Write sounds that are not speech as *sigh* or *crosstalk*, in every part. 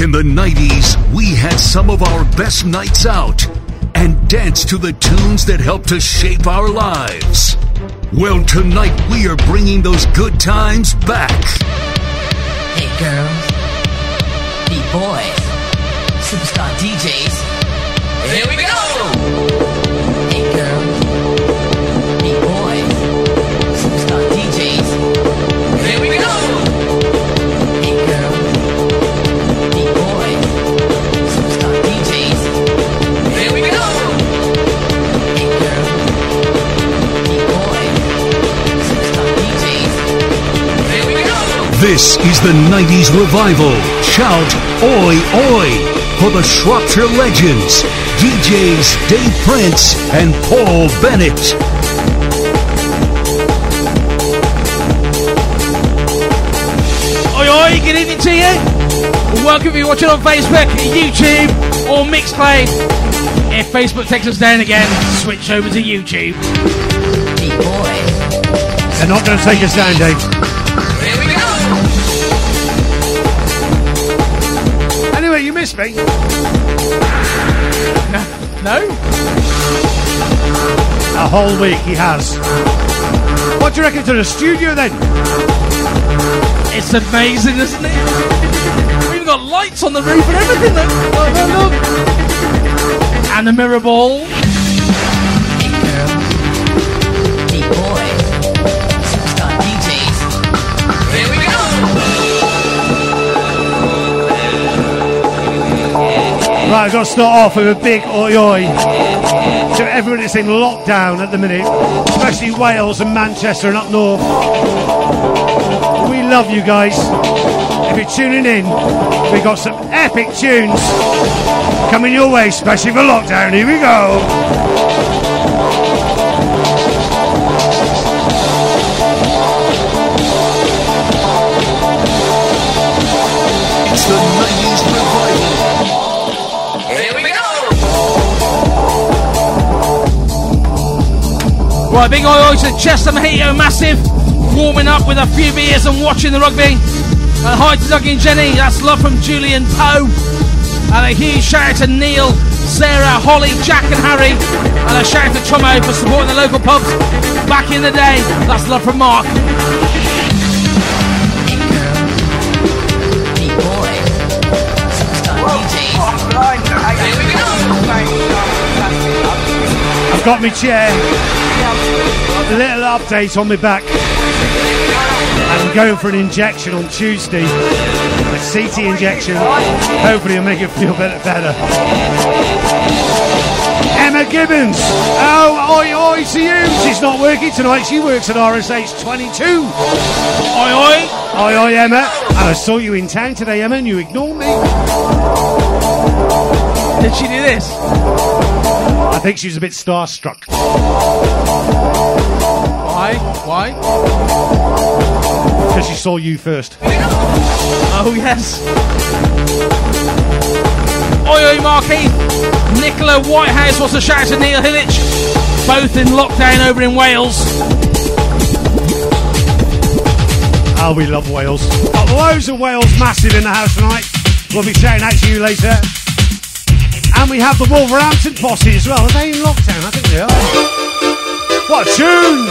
in the 90s, we had some of our best nights out and danced to the tunes that helped to shape our lives. Well, tonight we are bringing those good times back. Hey girls, B-boys, superstar DJs. Here we go! This is the 90s revival. Shout Oi Oi for the Shropshire legends, DJs Dave Prince and Paul Bennett. Oi, oi, good evening to you. Welcome if you're watching on Facebook, YouTube, or Mixcloud. If Facebook takes us down again, switch over to YouTube. They're not going to take us down, Dave. Me. No? A whole week he has. What do you reckon to the studio then? It's amazing, isn't it? We've got lights on the roof and everything. Look, look. And the mirror ball. Right, I've got to start off with a big oi oi to everyone that's in lockdown at the minute, especially Wales and Manchester and up north. We love you guys. If you're tuning in, we've got some epic tunes coming your way, especially for lockdown. Here we go. The 90s revival. Right, big oi oi to Chester Mojito Massive, warming up with a few beers and watching the rugby. And hi to Dougie and Jenny, that's love from Julian Poe. And a huge shout out to Neil, Sarah, Holly, Jack, and Harry. And a shout out to Tomo for supporting the local pubs back in the day. That's love from Mark. I've got my chair. Little update on my back. I'm going for an injection on Tuesday. A CT injection. Hopefully it'll make it feel better. better. Emma Gibbons. Oh, oi, oi to you. She's not working tonight. She works at RSH 22. Oi, oi. Oi, oi, Emma. And I saw you in town today, Emma, and you ignored me. Did she do this? I think she was a bit starstruck. Why? Why? Because she saw you first. Oh, yes. Oi, oi, Marky. Nicola Whitehouse wants a shout out to Neil Hillich. Both in lockdown over in Wales. Oh, we love Wales. Got loads of Wales massive in the house tonight. We'll be shouting out to you later. And we have the Wolverhampton posse as well. Are they in lockdown? I think they are. What a tune!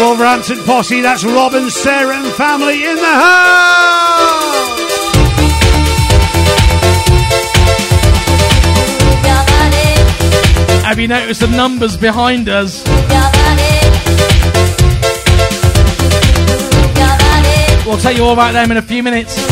Wolverhampton posse, that's Robin, Sarah, and family in the house! Have you noticed the numbers behind us? We'll tell you all about them in a few minutes.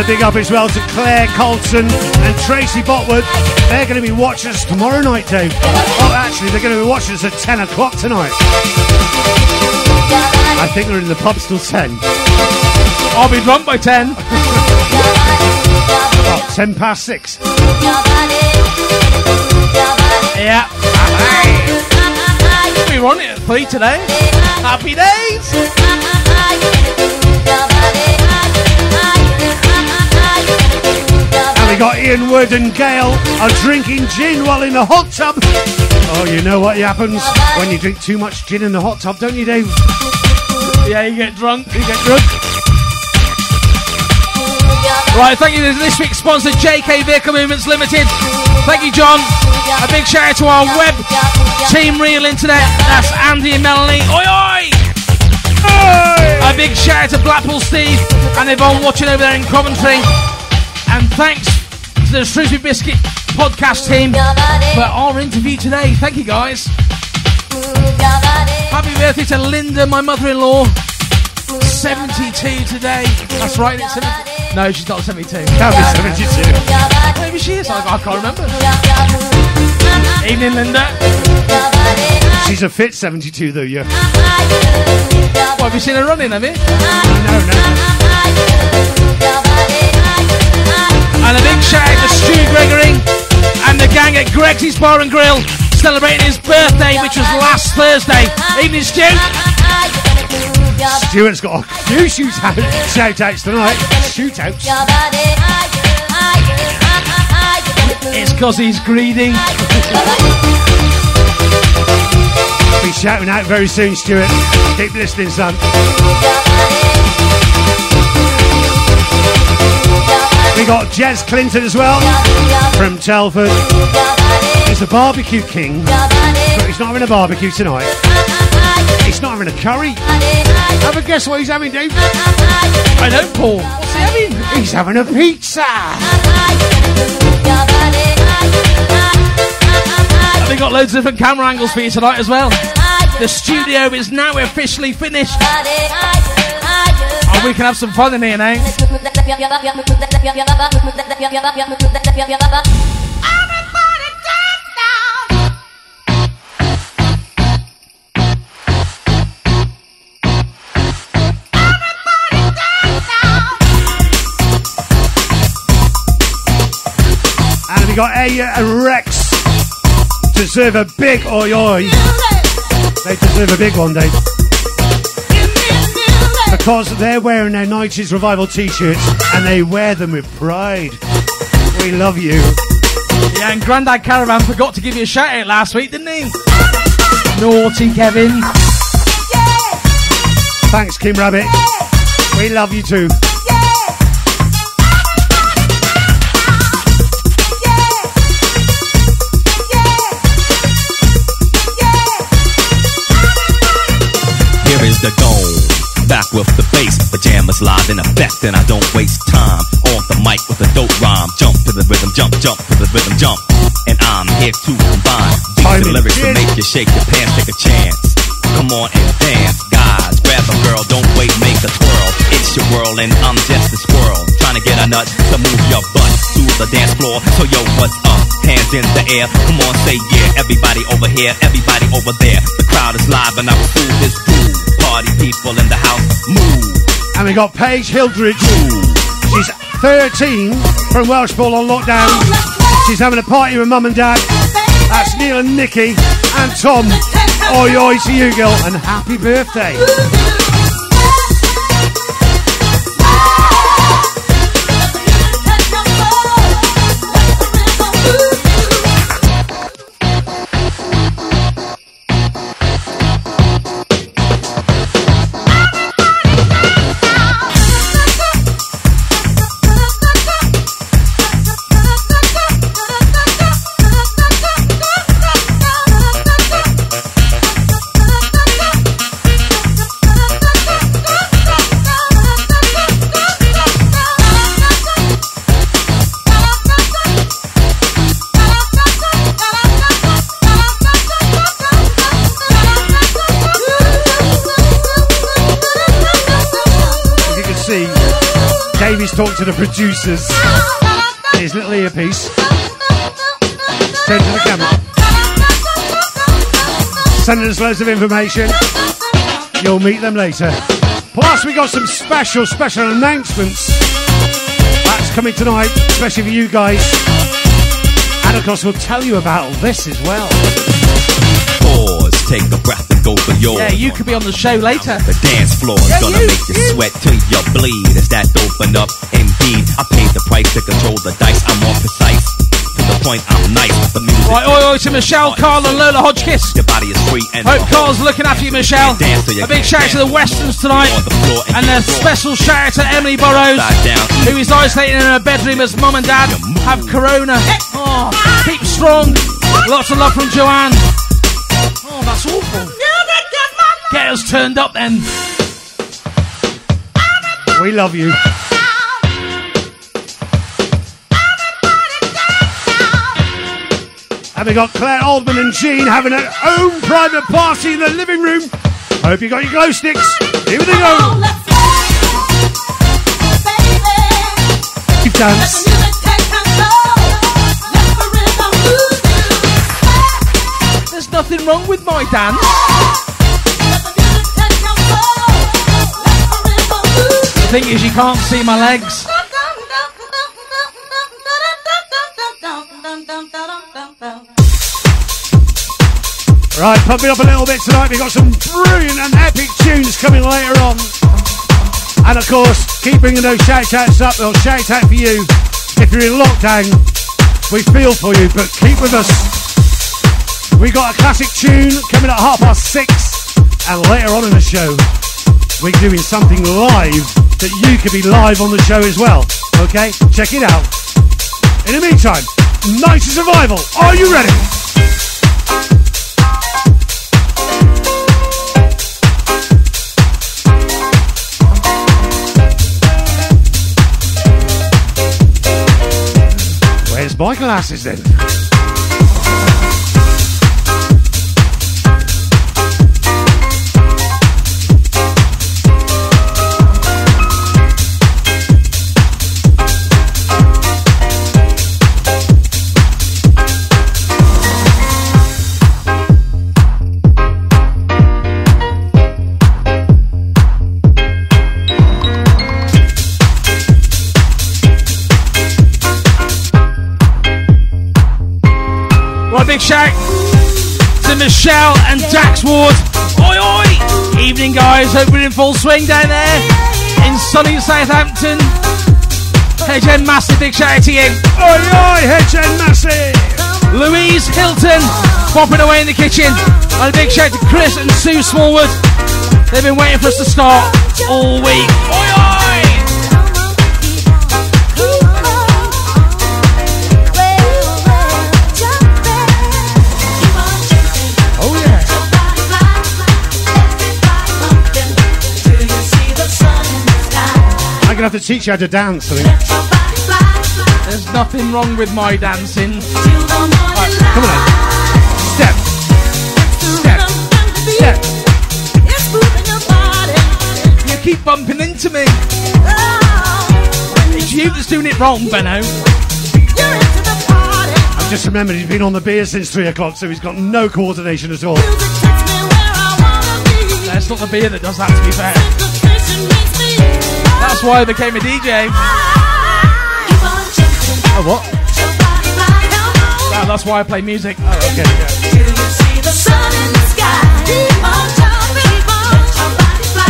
A big up as well to Claire Colson and Tracy Botwood. They're going to be watching us tomorrow night, Dave. Oh, actually, they're going to be watching us at 10 o'clock tonight. I think they're in the pub till 10. I'll be drunk by 10. Oh, 10 past 6. Yeah. We were on it at 3 today. Happy days. Got Ian Wood and Gail are drinking gin while in the hot tub. Oh, you know what happens when you drink too much gin in the hot tub, don't you, Dave? Yeah, you get drunk. You get drunk. Right, thank you to this week's sponsor, JK Vehicle Movements Limited. Thank you, John. A big shout out to our web team, Real Internet. That's Andy and Melanie. Oi, oi! A big shout out to Blackpool Steve and everyone watching over there in Coventry. And thanks to the Shrewsbury Biscuit podcast team for our interview today. Thank you, guys. Happy birthday to Linda, my mother-in-law. 72 today. That's right, it's 70. No, she's not 72. Can't be 72. Maybe she is. I, I can't remember. Evening, Linda. She's a fit 72, though, yeah. What, have you seen her running, have you? No, no. And a big shout out to Stu Gregory and the gang at Greg's Bar and Grill celebrating his birthday, which was last Thursday. Evening, Stu. Stuart's got a few shoot out, shout outs tonight. Shootouts. It's because he's greedy. Be shouting out very soon, Stuart. Keep listening, son. We got Jez Clinton as well from Telford. He's a barbecue king, but he's not having a barbecue tonight. He's not having a curry. Have a guess what he's having, Dave? I know, Paul. What's he having? He's having a pizza. And we got loads of different camera angles for you tonight as well. The studio is now officially finished. And we can have some fun in here now. We got Aya and uh, Rex deserve a big oh, oi oi. They deserve a big one, Dave. Because they're wearing their 90s revival t-shirts and they wear them with pride. We love you. Yeah, and Grandad Caravan forgot to give you a shout out last week, didn't he? Naughty Kevin. Yeah. Thanks, Kim Rabbit. We love you too. Here is the dome. With the bass, pajamas live in effect, and I don't waste time. On the mic with a dope rhyme, jump to the rhythm, jump, jump to the rhythm, jump. And I'm here to combine beats Timing. and lyrics to make you shake your pants, take a chance. Come on and dance, guys. Grab a girl, don't wait, make a twirl. It's your world, and I'm just a squirrel. Trying to get a nut to move your butt to the dance floor. So yo, what's up? Hands in the air. Come on, say yeah. Everybody over here, everybody over there. The crowd is live, and I will fool this groove. Party people in the house, move. And we got Paige Hildridge. She's 13 from Welshpool on lockdown. She's having a party with mum and dad. That's Neil and Nikki and Tom. Oi oi to you, girl, and happy birthday. Davey's talked to the producers. His little earpiece. Send to the camera. Sending us loads of information. You'll meet them later. Plus, we got some special, special announcements. That's coming tonight, especially for you guys. And of course, we'll tell you about this as well. Pause, take a breath and go for yours. Yeah, you could be on the show later. The dance floor is Yeah, gonna you- make you you- sweat till you bleed. Is that open up? Indeed, I paid the price to control the dice. I'm more precise. To the point, I'm nice. The music. Right, oi, oi, to Michelle, Carl, and Lola Hodgkiss. Your body is free and Hope Carl's looking after you, Michelle. Dance you A big shout out to the dance. Westerns tonight. The floor And a special shout out to Emily Burrows, who is isolating in her bedroom as mum and dad have corona. Oh, keep strong. Lots of love from Joanne. Oh, that's awful. Get us turned up then. We love you. And we got Claire Oldman and Jean having their own private party in the living room. Hope you got your glow sticks. Here we go. You dance. There's nothing wrong with my dance. The thing is, you can't see my legs. Right, pump it up a little bit tonight. We've got some brilliant and epic tunes coming later on. And of course, keep bringing those shout outs up. They'll shout out for you. If you're in lockdown, we feel for you, but keep with us. We got a classic tune coming at half past six. And later on in the show, we're doing something live that you could be live on the show as well. Okay? Check it out. In the meantime, Night of Survival. Are you ready? Where's my glasses then? Right, big shout to Michelle and Dax Ward. Oi, oi! Evening, guys. Hope we're in full swing down there in sunny Southampton. HN Massive, big shout out to you. Oi, oi, HN Massive! Louise Hilton, bopping away in the kitchen. And a big shout to Chris and Sue Smallwood. They've been waiting for us to start all week. Have to teach you how to dance, I think. There's nothing wrong with my dancing. Come on. Step. Step. Step. You keep bumping into me. It's you that's doing it wrong, Benno. I've just remembered he's been on the beer since three o'clock, so he's got no coordination at all. That's not the beer that does that, to be fair. That's why I became a DJ. Oh, what? That- that's why I play music. Oh, Okay.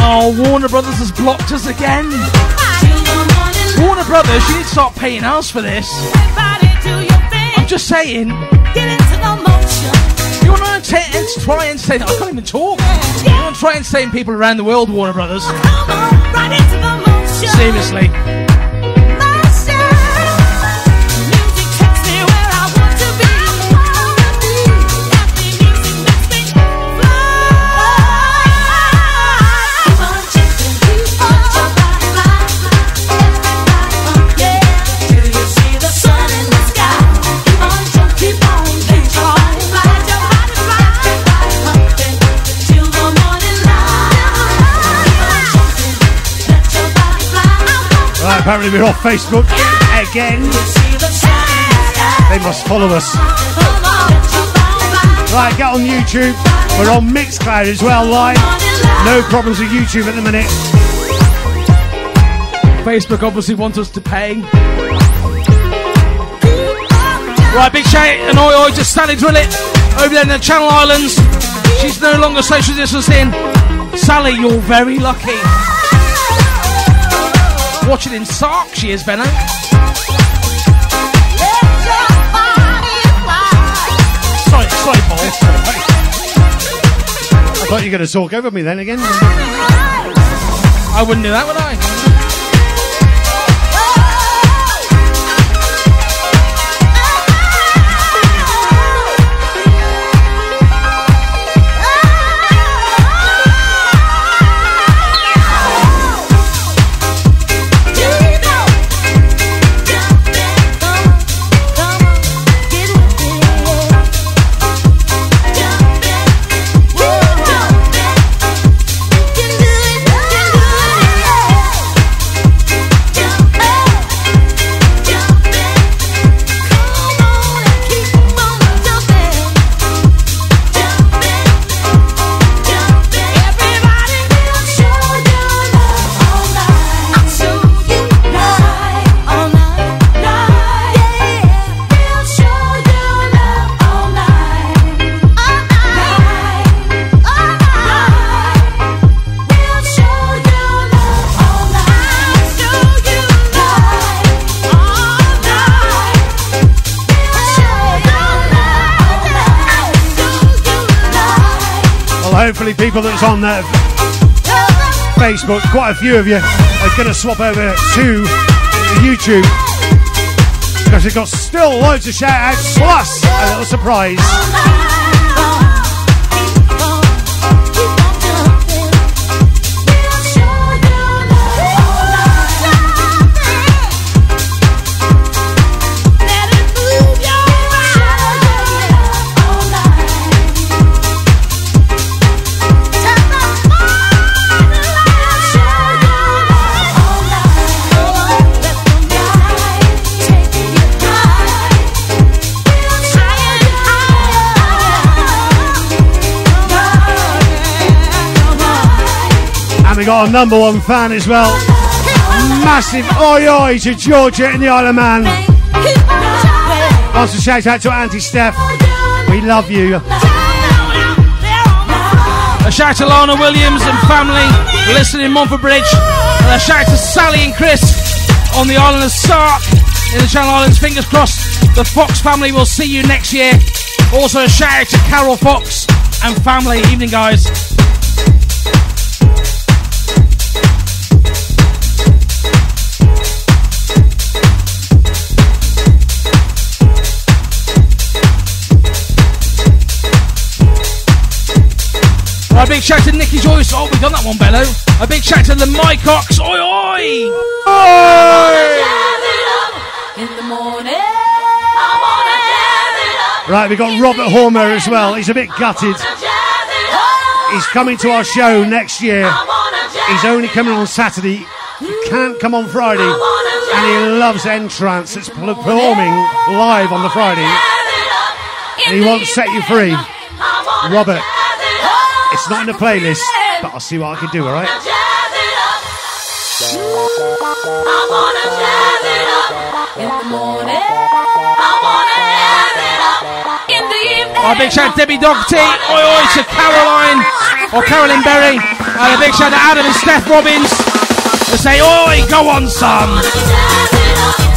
Oh, Warner Brothers has blocked us again. Warner Brothers, you need to start paying us for this. I'm just saying. You want to ent- try and entertain? I can't even talk. You want to try and entertain people around the world, Warner Brothers? Seriously. Apparently we're off Facebook again. They must follow us. Right, get on YouTube. We're on Mixcloud as well, live. No problems with YouTube at the minute. Facebook obviously wants us to pay. Right, big shout and oi oi to Sally Drillit over there in the Channel Islands. She's no longer social distancing. Sally, you're very lucky. Watching in Sark, she is, Benno. Sorry, sorry, Paul. I thought you were going to talk over me then again. I wouldn't do that, would I? On Facebook, quite a few of you are going to swap over to YouTube because we've got still loads of shout outs plus a little surprise. We got a number one fan as well. Massive oi oi to Georgia in the Isle of Man. Also, shout out to Auntie Steph. We love you. A shout to Lana Williams and family listening in Montford Bridge. And a shout to Sally and Chris on the island of Sark in the Channel Islands. Fingers crossed the Fox family will see you next year. Also a shout out to Carol Fox and family. Evening, guys. A big shout to Nicky Joyce. Oh, we done that one, Benno. A big shout to the Mycox. Oi, oi! In the morning, Right, we got Robert Hormer as well. He's a bit gutted. He's coming to our show next year. He's only coming on Saturday. He can't come on Friday. And he loves N-Trance. It's performing live on the Friday. And he won't set you free. Robert, it's not in the playlist, but I'll see what I can do, alright? A big shout to Debbie Doherty. Oi, oi to Caroline or Carolyn Berry. And a big shout to Adam and Steph Robbins. They say, oi, go on, son.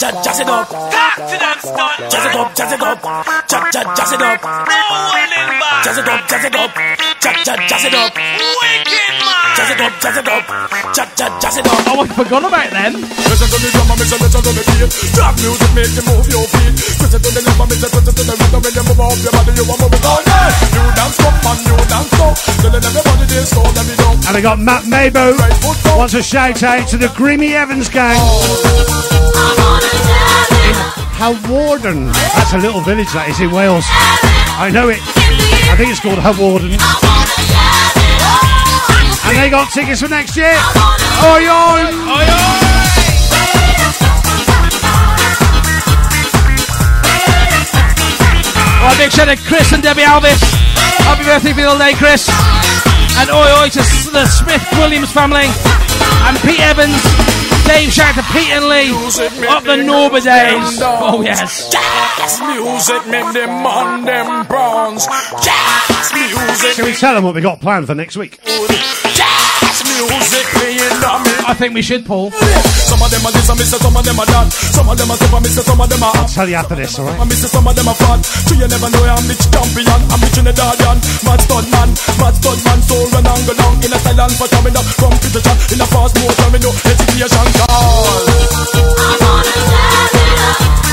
Jazz, it up. Jazz it up, jazz it up, jazz it up. Jazz it up, jazz it up, jazz, jazz, jazz it up. Jazz it up, jazz it up, jazz, jazz, jazz it up. Oh, I forgot about them. Listen to the drum and listen, listen to the beat. Stop music, make you move your feet. Twist it to the left and listen, to the right. And when you move up your body, you want move all night. New dance come and new dance go. Telling everybody this, so let me know. And I got Matt Mabo. Wants a shout out to the Grimmy Evans gang. Hawarden. That's a little village that is in Wales. I know it. I think it's called Hawarden. And they got tickets for next year. Oi, oi! Oi, oi! Well, big shout out to Chris and Debbie Alvis. Happy birthday for the old day, Chris. And oi, oi to the Smith Williams family. And Pete Evans. Dave shout out to Pete and Lee. Up the Norba days. Eh? Oh yes. Jazz music make them on them bronze. Jazz music. Shall we tell them what we got planned for next week? Jazz music playing on me. I think we should, Paul. Some of them are this, and me say some of them are that. Some of them are step, and me say some of them are up. Tell you after this, alright? And me say some of them are fat. So you never know I'm the champion. I'm the Trinidadian. Mad stud man. Mad stud man. So run and go down in a silence for coming up. From the chat in a fast motion. Me no hesitation call. And we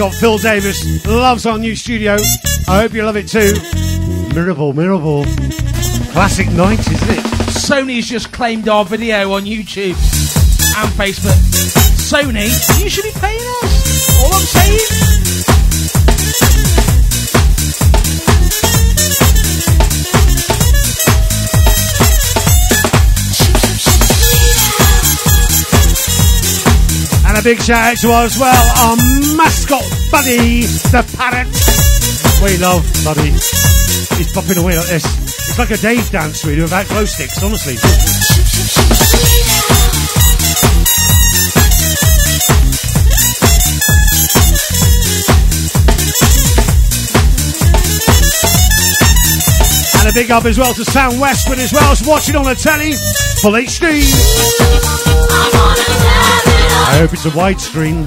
got Phil Davis, loves our new studio. I hope you love it too. Mirable, Mirable. Classic 90s, isn't it? Sony's just claimed our video on YouTube and Facebook. Sony, you should be paying us. All I'm saying. A big shout out to us as well, our mascot Buddy, the parrot. We love Buddy. He's popping away like this. It's like a Dave dance we do without glow sticks, honestly. And a big up as well to Sam Westwood as well as watching on the telly, full HD. I hope it's a widescreen.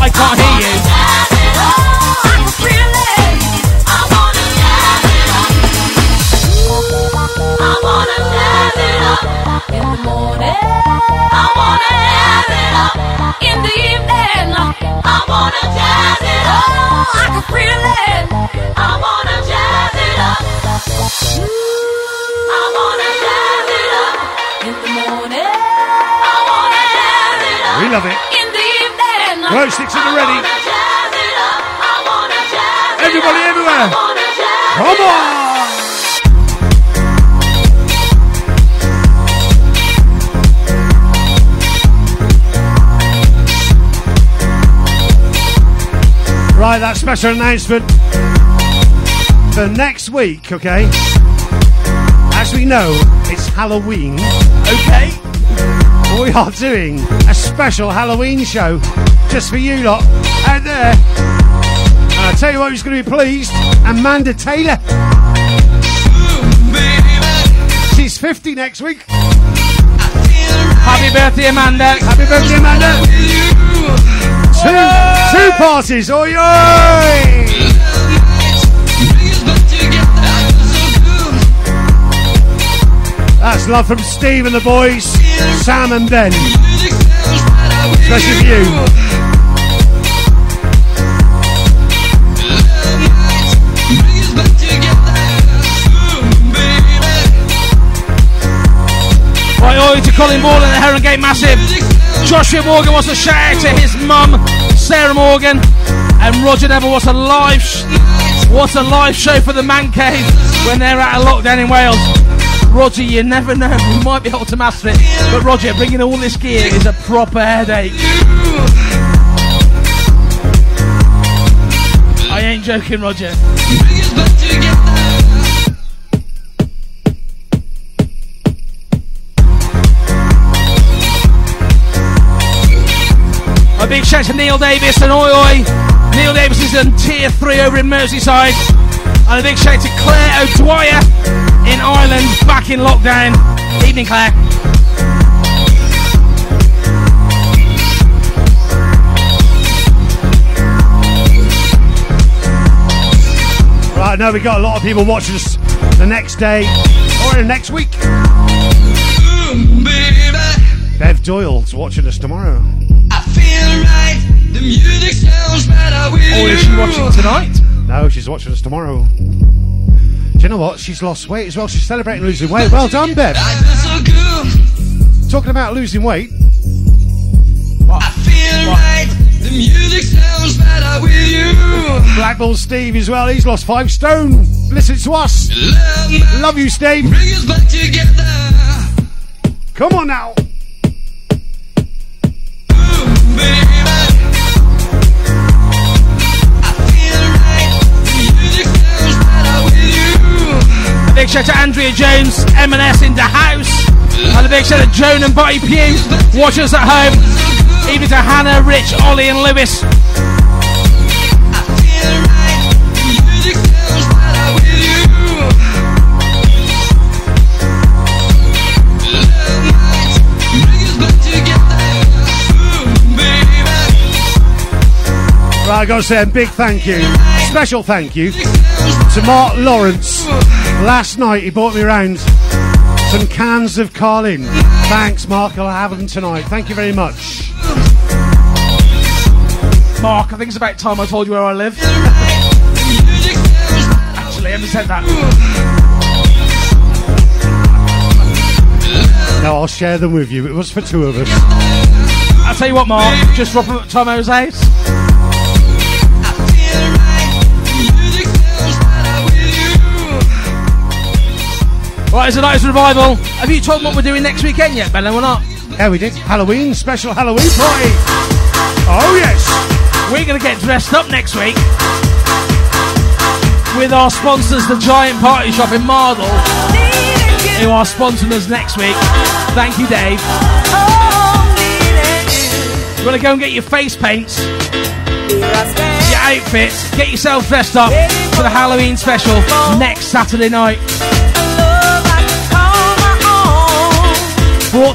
I can't hear you. In the morning, I wanna have it. In the evening, I wanna jazz it up. I can feel it. I wanna jazz it up. I wanna jazz it up. In the morning, I wanna have it up. We love it. In the evening, Glow sticks the ready. I wanna jazz it up. I wanna jazz it Everybody everywhere. I wanna jazz Come on! Right, that special announcement for next week, okay? As we know, it's Halloween. Okay. We are doing a special Halloween show just for you lot out there. And I tell you what, who's going to be pleased? Amanda Taylor. She's 50 next week. Happy birthday, Amanda. Happy birthday, Amanda. Two, two parties. Oi, oi. That's love from Steve and the boys, Sam and Ben. Especially for you. Right, oi to Colin Morgan at the Heron Gate Massive. Joshua Morgan wants to shout out to his mum, Sarah Morgan. And Roger Neville wants a live sh- what's a live show for the Man Cave when they're out of lockdown in Wales. Roger, you never know. We might be able to master it. But Roger, bringing all this gear is a proper headache. I ain't joking, Roger. A big shout to Neil Davis and Oi Oi. Neil Davis is in tier three over in Merseyside. And a big shout to Claire O'Dwyer in Ireland, back in lockdown. Evening, Claire. Right, now we got a lot of people watching us the next day or the next week. Bev Doyle's watching us tomorrow. I feel right. The music sounds better with Or is she watching tonight? No, she's watching us tomorrow. Do you know what? She's lost weight as well. She's celebrating losing weight. Well done, Bev. I feel so good. Talking about losing weight. I feel right. The music sounds better with you. Blackpool Steve as well. He's lost five stone. Listen to us. Love, Love you, Steve. bring us back together. Come on now. Big shout to Andrea Jones, M&S in the house. And a big shout to Joan and Bobby Pugh, watching us at home. Even to Hannah, Rich, Ollie and Lewis. Right, I gotta say a big thank you. Special thank you to Mark Lawrence. Last night he brought me around some cans of Carling. Thanks, Mark. I'll have them tonight. Thank you very much. Mark, I think it's about time I told you where I live. Actually, I haven't said that. No, I'll share them with you. It was for two of us. I'll tell you what, Mark, just drop them at Tomo's house. Right, it's a night's revival. Have you told them what we're doing next weekend yet, Benno, or not? Yeah, we did. Halloween, special Halloween party. Oh, yes. We're going to get dressed up next week with our sponsors, the Giant Party Shop in Mardle, who are sponsoring us next week. Thank you, Dave. You want to go and get your face paints, your outfits, get yourself dressed up for the Halloween special next Saturday night.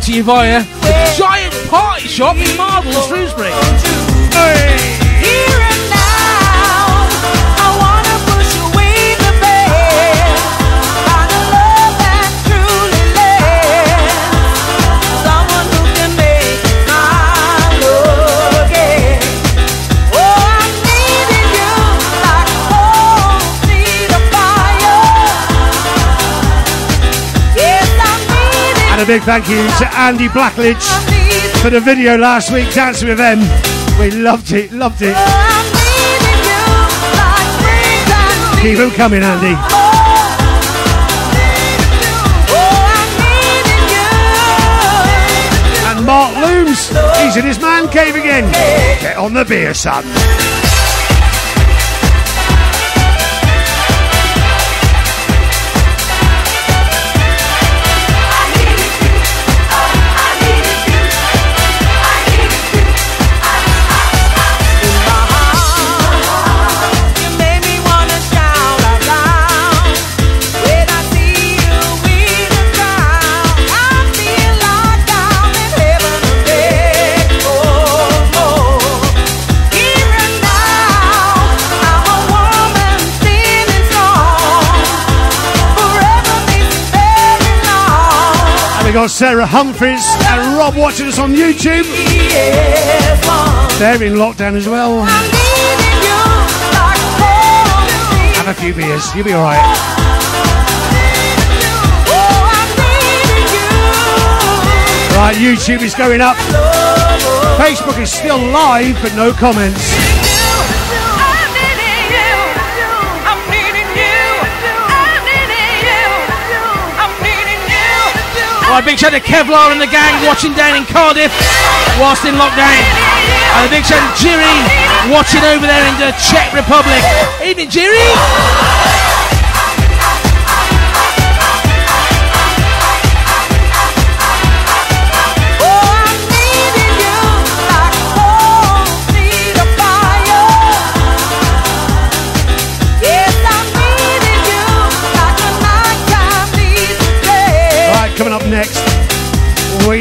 To you via the Giant Party Shop in Mardol, Shrewsbury. And a big thank you to Andy Blackledge for the video last week, Dancing with them. We loved it, loved it. Keep them coming, Andy. And Mark Looms, he's in his man cave again. Get on the beer, son. Got Sarah Humphries and Rob watching us on YouTube. They're in lockdown as well. Have a few beers, you'll be alright. Right, YouTube is going up. Facebook is still live, but no comments. Right, big shout to Kevlar and the gang watching down in Cardiff whilst in lockdown. And a big shout to Jiri watching over there in the Czech Republic. Evening, Jiri!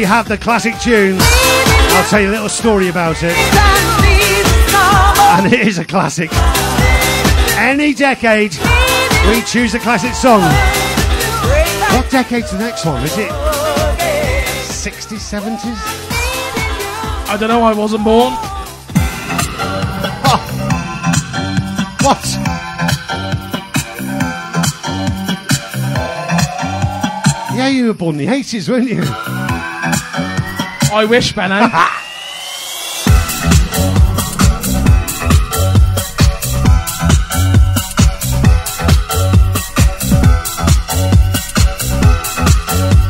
Have the classic tunes. I'll tell you a little story about it. And it is a classic. Any decade, we choose a classic song. What decade's the next one? Is it 60s, 70s? I don't know. I wasn't born. What? Yeah, you were born in the 80s, weren't you? I wish, Benno. *laughs*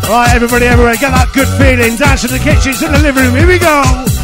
Right, everybody everywhere, get that good feeling. Dance in the kitchens, in the living room. Here we go.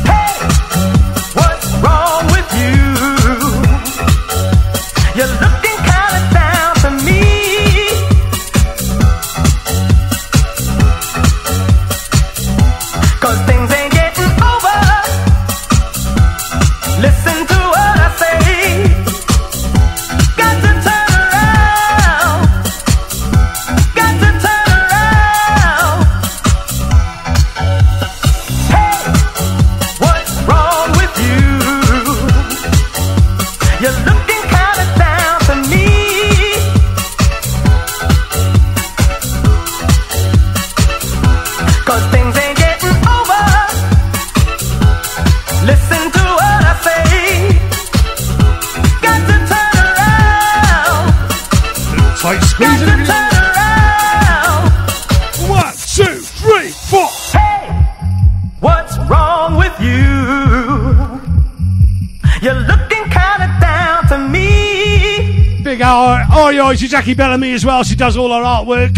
Jackie Bellamy as well. She does all our artwork.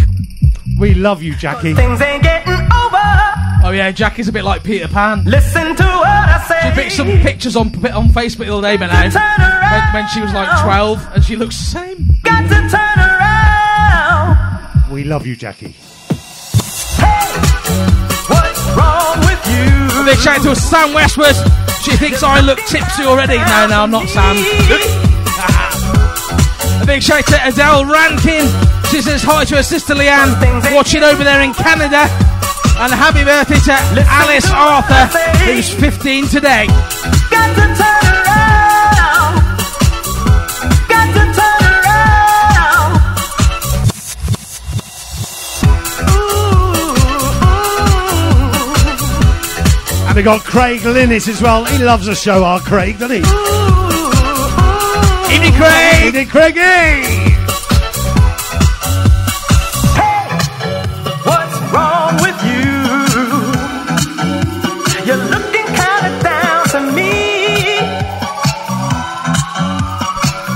We love you, Jackie. Things ain't getting over. Oh yeah, Jackie's a bit like Peter Pan. Listen to what I say. She picked some pictures on on Facebook the other day, Benno, Got to turn around. when, when she was like 12, and she looks the same. Got to turn around. We love you, Jackie. What's wrong with you? A big shout out to Sam Westwood. She thinks I look tipsy already. No, no, I'm not Sam. A big shout to Adele Rankin. She says hi to her sister Leanne, watching over there in Canada. And a happy birthday to Alice Arthur, who's 15 today. Got to turn around. Got to turn around. And we got Craig Linnis as well. He loves the show, our Craig, doesn't he? Evening, Craig. Evening, Craigie. What's wrong with you? You're looking kind of down to me.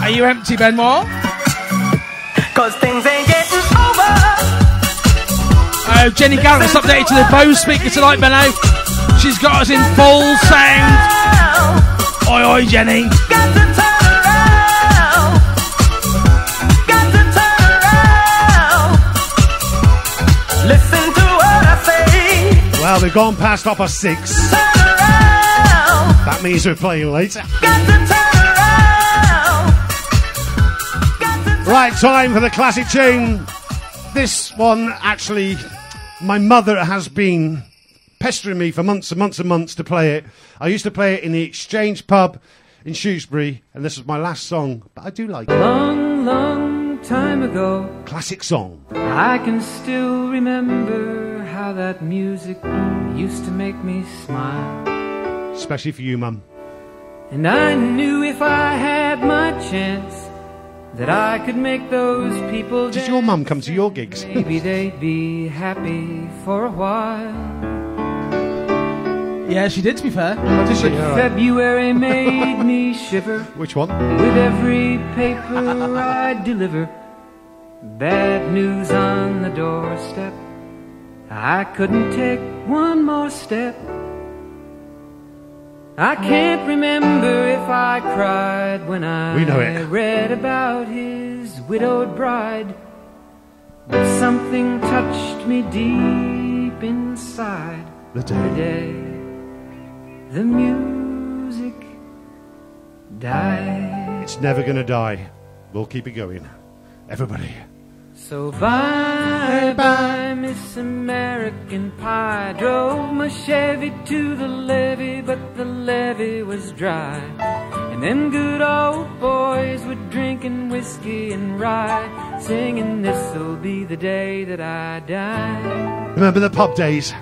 Are you empty, Ben Moore? Cause things ain't getting over. Oh, Jenny Garrett's updated to the Bose speaker tonight, Benno. She's got us in full sound. Oi, oi, Jenny. Got Well, we've gone past half past six. That means we're playing later. Got to turn around. Got to Right, time for the classic tune. This one, actually, my mother has been pestering me for months and months and months to play it. I used to play it in the Exchange pub in Shrewsbury, and this was my last song, but I do like it. Long, long time ago, Classic song. I can still remember how that music used to make me smile. Especially for you, Mum. And I knew if I had my chance that I could make those people Did your mum come to your gigs? Maybe they'd be happy for a while. Yeah, she did, to be fair. But February made me shiver *laughs* Which one? with every paper I deliver. Bad news on the doorstep. I couldn't take one more step. I can't remember if I cried when I We know it. read about his widowed bride. But something touched me deep inside The the day. day the music died. It's never gonna die. We'll keep it going. Everybody. So bye bye, Miss American Pie. Drove my Chevy to the levee, but the levee was dry. And them good old boys were drinking whiskey and rye, singing, This'll be the day that I die. Remember the pub days?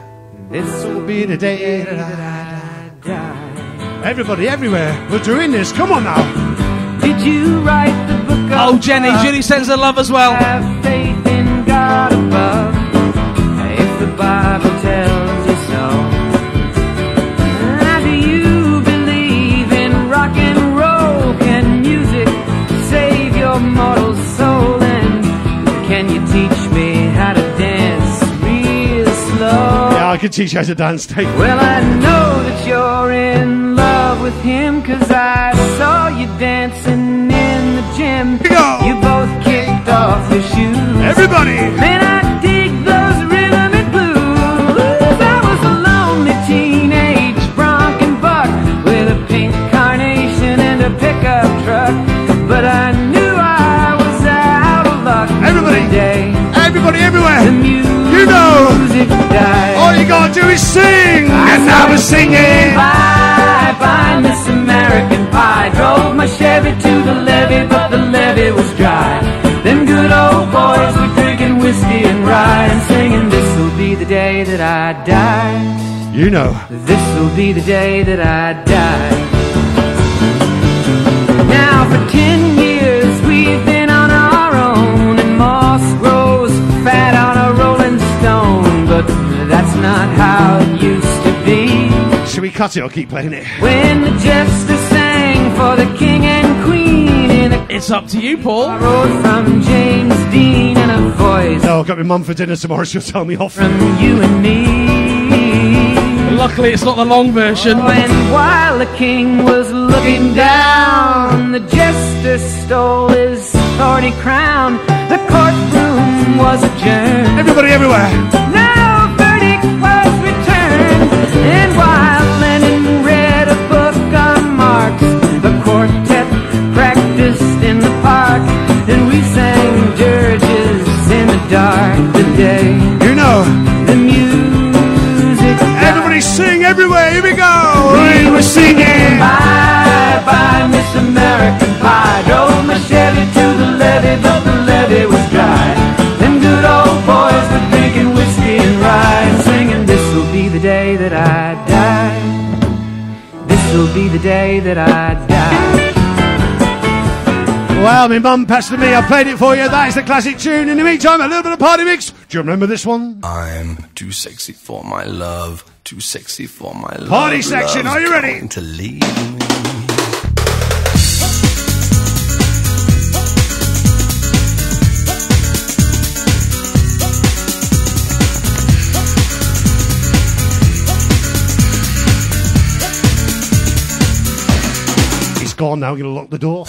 This'll be the day that I die. Everybody, everywhere. We're doing this. Come on now. Did you write the Oh, Jenny, uh, love? Julie sends her love as well. Have faith in God above. If the Bible tells you so. Now, do you believe in rock and roll? Can music save your mortal soul? And can you teach me how to dance real slow? Yeah, I can teach you how to dance, Dave. Well, I know that you're in love with him, cause I saw you dancing go. You both kicked off your shoes. Everybody. Man, I dig those rhythmic blues. I was a lonely teenage bronc and buck with a pink carnation and a pickup truck. But I knew I was out of luck. Everybody. One day, Everybody, everywhere. the music You know. died. All you gotta do is sing. And I was singing. Bye, bye, Miss American Pie. Drove my Chevy to the levee, the levee was dry. Them good old boys were drinking whiskey and rye and singing, This'll be the day that I die. You know. This'll be the day that I die. Now, for ten years, we've been on our own, and moss grows fat on a rolling stone. But that's not how it used to be. Should we cut it or keep playing it? When the jester sang for the king and queen It's up to you, Paul. road from James Dean and a voice No, I've got my mum for dinner tomorrow. *laughs* She'll tell me off. from you and me. Luckily, it's not the long version. Oh, and while the king was looking down, the jester stole his thorny crown. The courtroom was adjourned. Everybody, everywhere. No verdict was returned. And while day You know. the music. Everybody sing everywhere. Here we go. We were singing. Bye bye, Miss American Pie. Drove my Chevy to the levee, but the levee was dry. Them good old boys were drinking whiskey and rye and singing, This'll be the day that I die. This'll be the day that I die. Well, my mum passed it to me. I played it for you. That is the classic tune. In the meantime, a little bit of party mix. Do you remember this one? I'm too sexy for my love, too sexy for my love. Party section, Love's are you ready? To leave me. Gone now. I'm going to lock the door.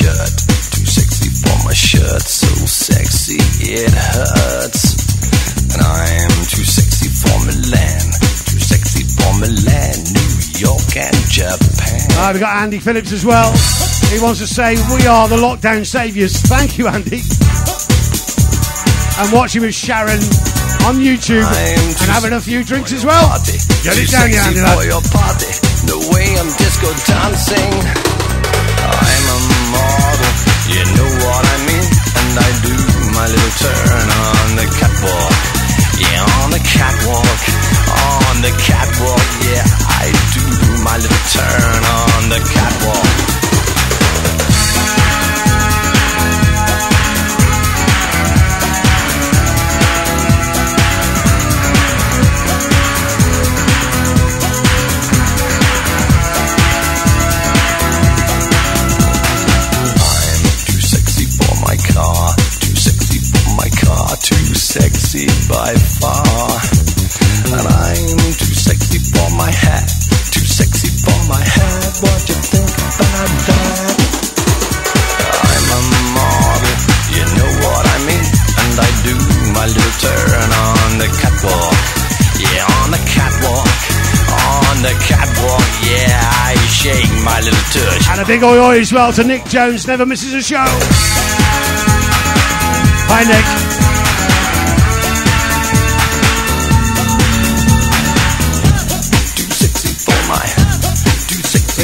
Shirt, too sexy for my shirt, so sexy it hurts. And I'm too sexy for Milan, too sexy for Milan, New York and Japan. Uh, we've got Andy Phillips as well. He wants to say, We are the lockdown saviours. *laughs* Thank you, Andy. I'm watching with Sharon on YouTube and having a few drinks as well. Party, Get too it down, you sexy Andy, for lad. your party. The way I'm disco dancing. You know what I mean. And I do my little turn on the catwalk. Yeah, on the catwalk, on the catwalk. Yeah, I do my little turn on the catwalk. Sexy by far. And I'm too sexy for my hat, too sexy for my hat. What you think about that? I'm a model, you know what I mean. And I do my little turn on the catwalk. Yeah, on the catwalk, on the catwalk. Yeah, I shake my little tush. And a big oi oi as well to Nick Jones. Never misses a show. Hi, Nick.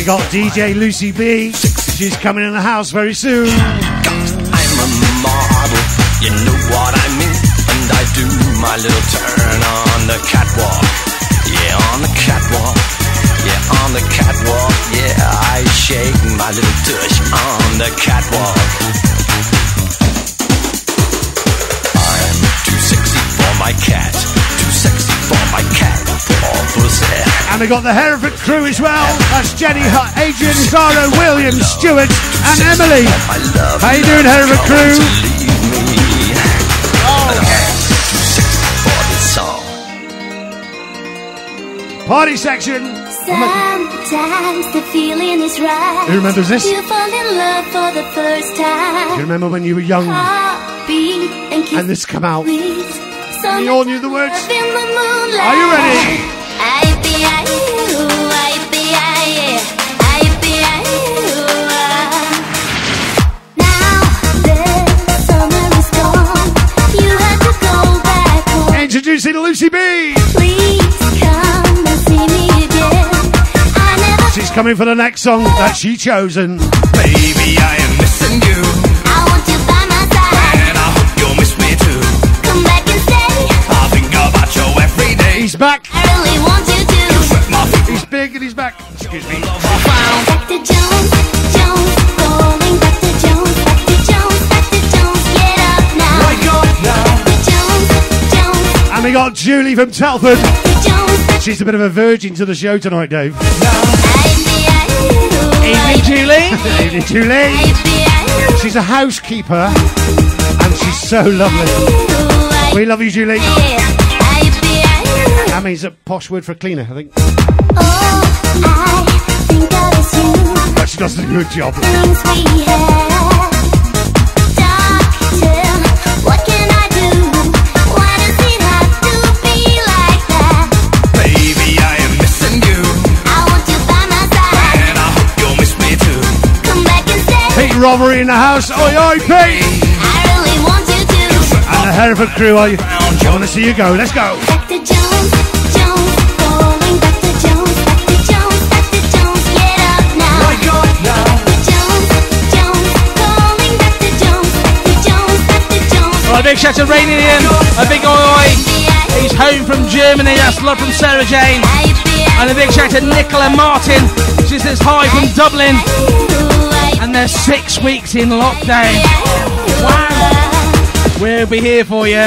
Got DJ Lucy B. She's coming in the house very soon. I'm a model, you know what I mean. And I do my little turn on the catwalk. Yeah, on the catwalk. Yeah, on the catwalk. Yeah, I shake my little tush on the catwalk. I'm too sexy for my cat, And we got the Hereford crew as well. That's Jenny Hutt, Adrian Zara, William, Stewart, and Emily. How you doing, Hereford crew? to leave me. And I'm too sexy for this song. Party section. Sometimes the feeling is right. Who remembers this? You fall in love for the first Do you remember when you were young and and this come out? please. So And you all knew the words? Are you ready? I be I you, I be I, I be I you. Now the summer is gone. You have to go back home. Introducing Lucy B. Please come and see me again. I never She's coming for the next song that she chosen. Baby, I am missing you, I want you by my side. and I hope you'll miss me too. Come back and stay. I think about you every day. He's back. I really want you and he's back. Excuse me. And we got Julie from Telford. back to Jones. Back She's a bit of a virgin to the show tonight, Dave. I be I you. Evening, Julie. Evening, Julie. I be I you. She's a housekeeper and she's so lovely. We love you, Julie. I be I you. That means a posh word for cleaner, I think. Oh, I think you. But she does a good job. Things we had. Doctor, what can I do? Why does it have to be like that? Baby, I am missing you, I want you by my side. and I you'll miss me too. Come back and stay. Pete Robbery in the house. Oi, oi, Pete. I really want you to. And the Hereford crew, I, I want to see you go. Let's go. Jones. A big shout to Rainy Ian. A big oi oi. He's home from Germany. That's love from Sarah Jane. And a big shout to Nicola Martin. She says hi from Dublin. And they're six weeks in lockdown. Wow. We'll be here for you.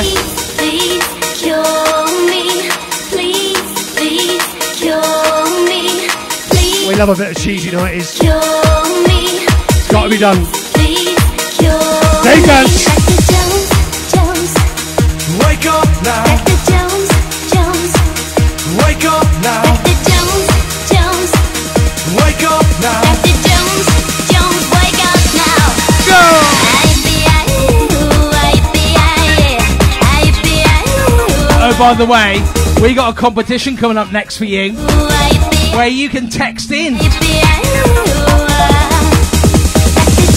Please cure me. Please, please cure me. Please We love a bit of cheesy nighties. cure me. It's got to be done. Please cure by the way, we got a competition coming up next for you you, I be where you can text in. I be I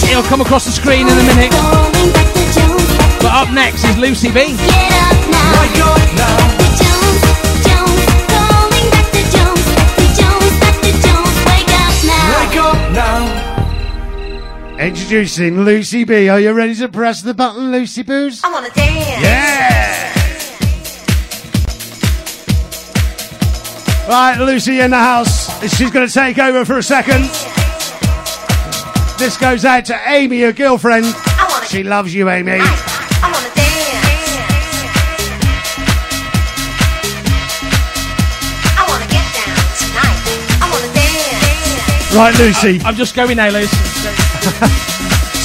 you. It'll come across the screen in a minute. Going back to Jones, back But up next is Lucy B. Get up now. Wake up now. Back to Jones, Jones. Going back to Jones, back to Jones, back to Jones. Wake up now. Wake up now. Introducing Lucy B. Are you ready to press the button, Lucy Boos? I wanna dance. Yeah! Right, Lucy in the house. She's going to take over for a second. This goes out to Amy, your girlfriend. She loves you, Amy. I Right, Lucy. I'm just going now, Lucy.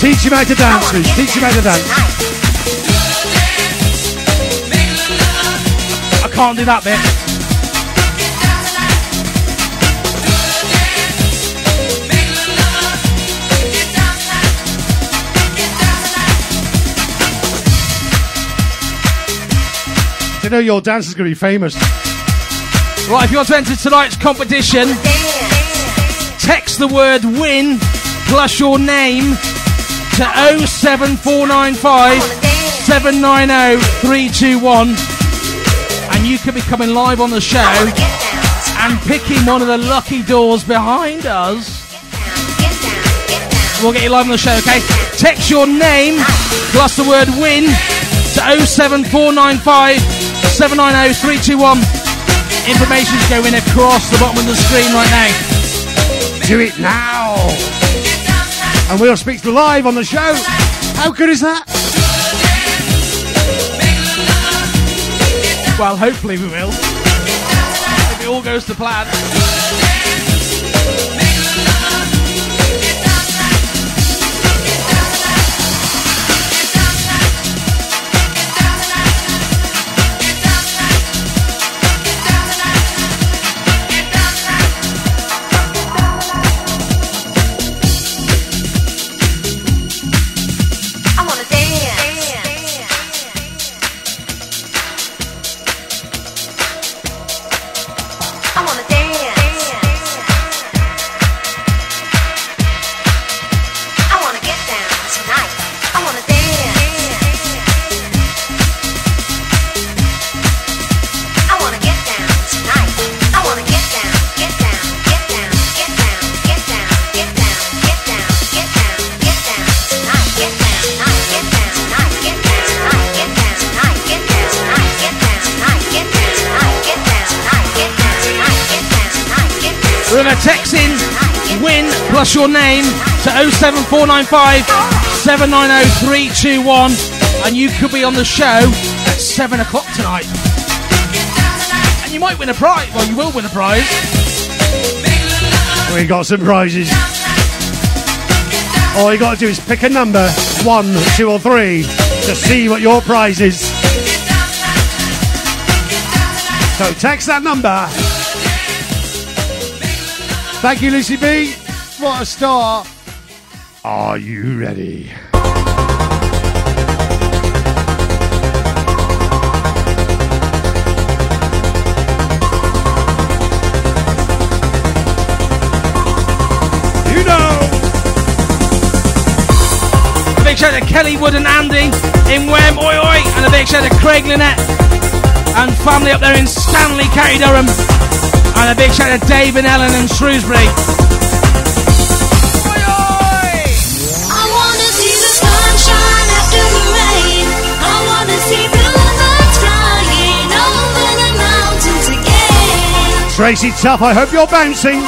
Teach him how to dance, Lucy. Teach him how to dance. I can't do that bit. You know your dance is going to be famous. Right, if you want to enter tonight's competition, text the word win plus your name to 07495 790 321 and you could be coming live on the show and picking one of the lucky doors behind us. We'll get you live on the show, okay? Text your name plus the word win to 07495 790 321. Information's going across the bottom of the screen right now. Do it now. And we'll speak to live on the show. How good is that? Well, hopefully we will. If it all goes to plan. Your name to 07495 790 321 and you could be on the show at 7 o'clock tonight. And you might win a prize. Well, you will win a prize. We got some prizes. All you got to do is pick a number, one, two, or three, to see what your prize is. So text that number. Thank you, Lucy B. What a star. Are you ready? You know. A big shout out to Kelly Wood and Andy in Wem, oi oi, and a big shout out to Craig Lynette and family up there in Stanley, County Durham, and a big shout out to Dave and Ellen in Shrewsbury. Tracy Tough, I hope you're bouncing.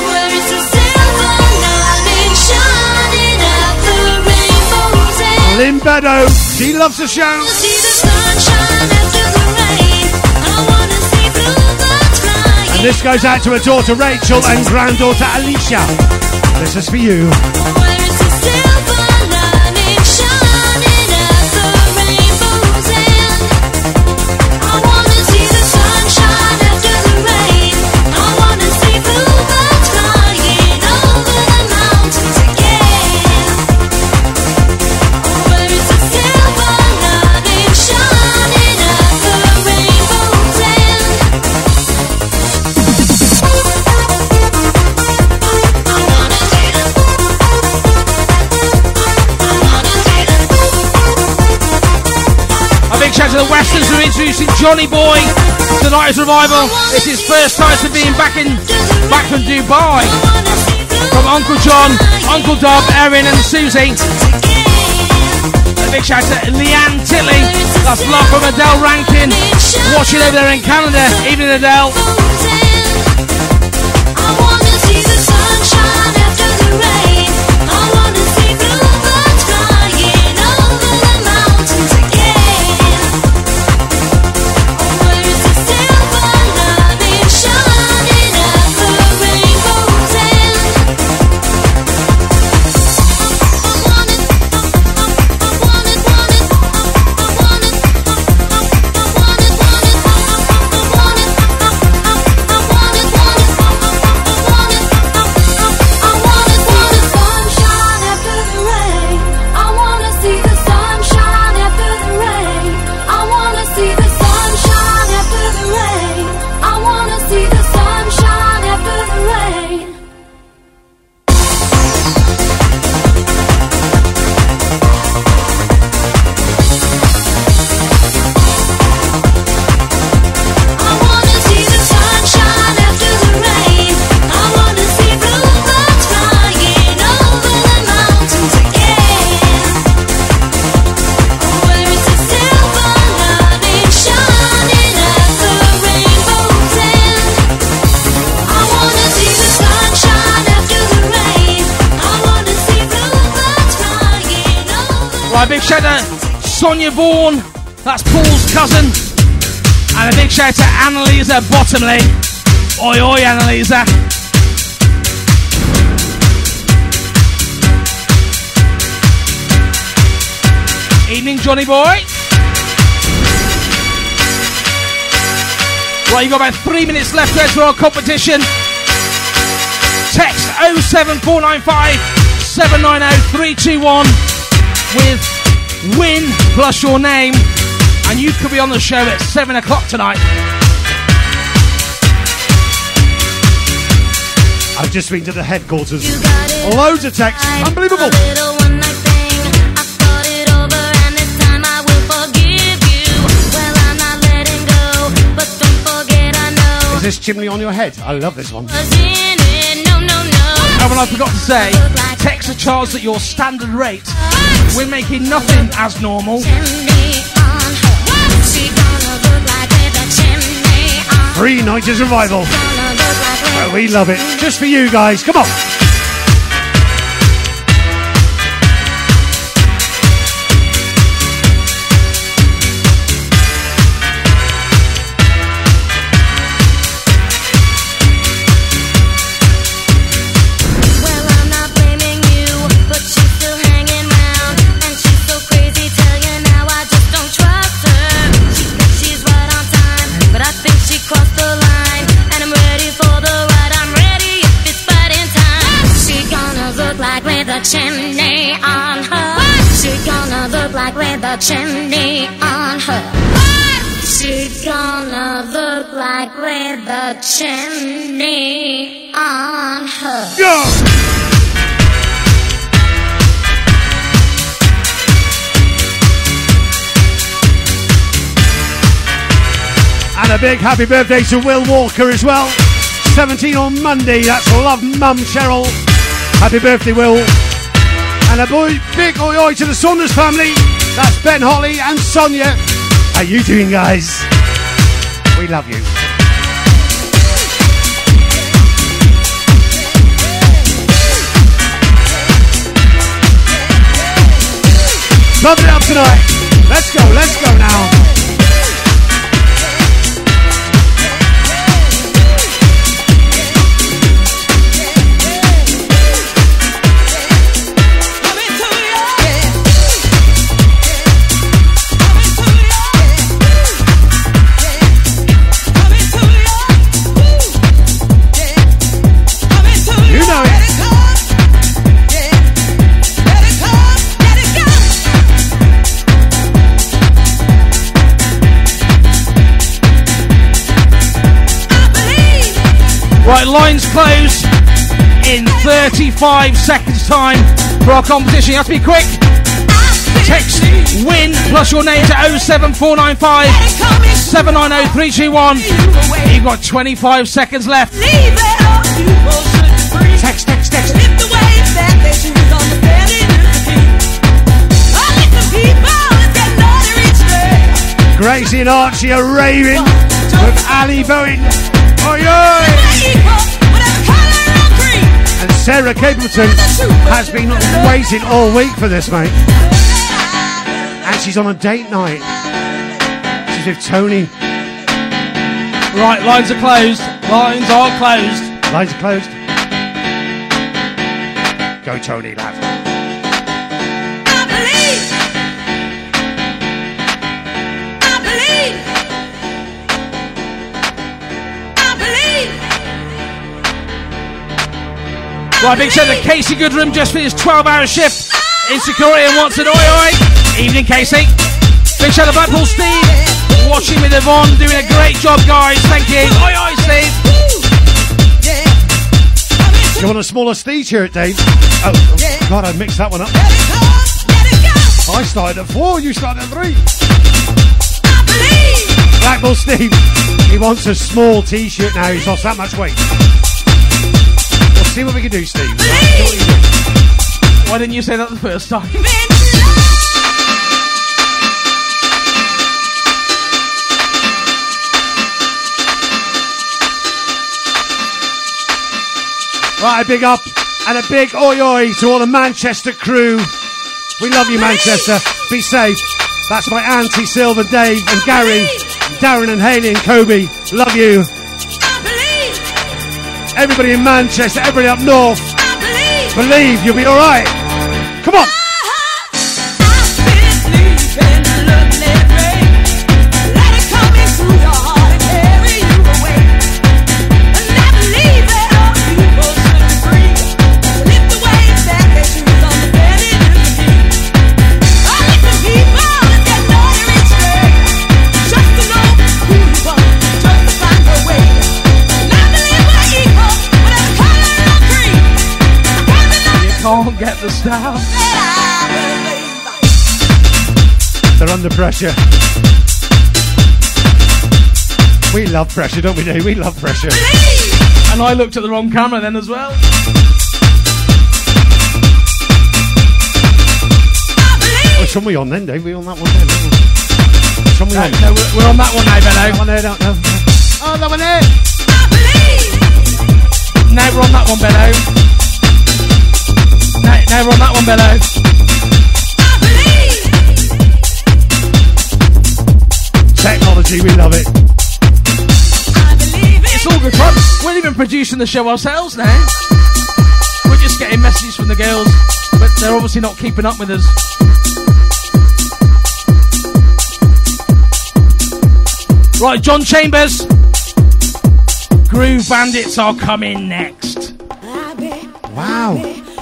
Lynn Beddo, she loves the show. And this goes out to her daughter Rachel and granddaughter Alicia. This is for you. To the Westerns who are introducing Johnny Boy to tonight's revival. It's his first time to being back in back from Dubai. From Uncle John, Uncle Dob, Erin and Susie. A big shout out to Leanne Tilley. That's love from Adele Rankin. Watching over there in Canada. Evening Adele. Sonia Vaughan. That's Paul's cousin. And a big shout out to Annalisa Bottomley. Oi, oi, Annalisa. Evening, Johnny boy. Right, you've got about three minutes left to enter our competition. Text 07495 790 321 with win plus your name, and you could be on the show at 7 o'clock tonight. I've just been to the headquarters. Loads of texts. Unbelievable. Is this chimney on your head? I love this one. Oh, and I forgot to say, text the Charles at your standard rate. We're making nothing as normal. Free Night of Survival. We love it. Just for you guys. Come on. A chimney on her. She gonna look like with a chimney on her. Yeah. And a big happy birthday to Will Walker as well. 17 on Monday. That's Love Mum Cheryl. Happy birthday, Will. And a boy, big oi oi to the Saunders family. That's Ben Holly and Sonia. How you doing, guys? We love you. Pump it up tonight. Let's go, let's go now. Right, lines close in 35 seconds time for our competition. You have to be quick. Text win plus your name to 07495 790 321. You've got 25 seconds left. Text, text, text. Gracie and Archie are raving with Ali Bowen. And Sarah Capleton has been waiting all week for this, mate. And she's on a date night. She's with Tony. Right, lines are closed. Lines are closed. Lines are closed. Go, Tony, lad. Right, big shout out to Casey Goodrum just finished 12 hour shift in Korea and wants an oi oi. Evening, Casey. Big shout out to Blackpool Steve. Watching with Yvonne, doing a great job, guys. Thank you. Oi oi, Steve. You want a smaller Steve shirt, Dave? Oh, oh, God, I mixed that one up. I started at four, you started at three. Blackpool Steve, he wants a small t-shirt now, he's lost that much weight. See what we can do, Steve. Right, see what we can do. Why didn't you say that the first time? Right, a big up and a big oi oi to all the Manchester crew We love you, Manchester. Be safe. That's my auntie, Silver, Dave, and Gary, Darren, and Haley, and Kobe. Love you. Everybody in Manchester, everybody up north. Believe you'll be all right. Come on. Under pressure. We love pressure, don't we, Dave? We love pressure. And I looked at the wrong camera then as well. Which one we on then, Dave? We on that one then? Which one we No, on? no, we're, we're on that one now, Benno. That one there, don't know. Oh, that one there. No, we're on that one, Benno. No, no, we're on that one, Benno. Technology, we love it. It's all good fun. We're even producing the show ourselves now. We're just getting messages from the girls, but they're obviously not keeping up with us. Right, John Chambers. Groove Bandits are coming next. Wow.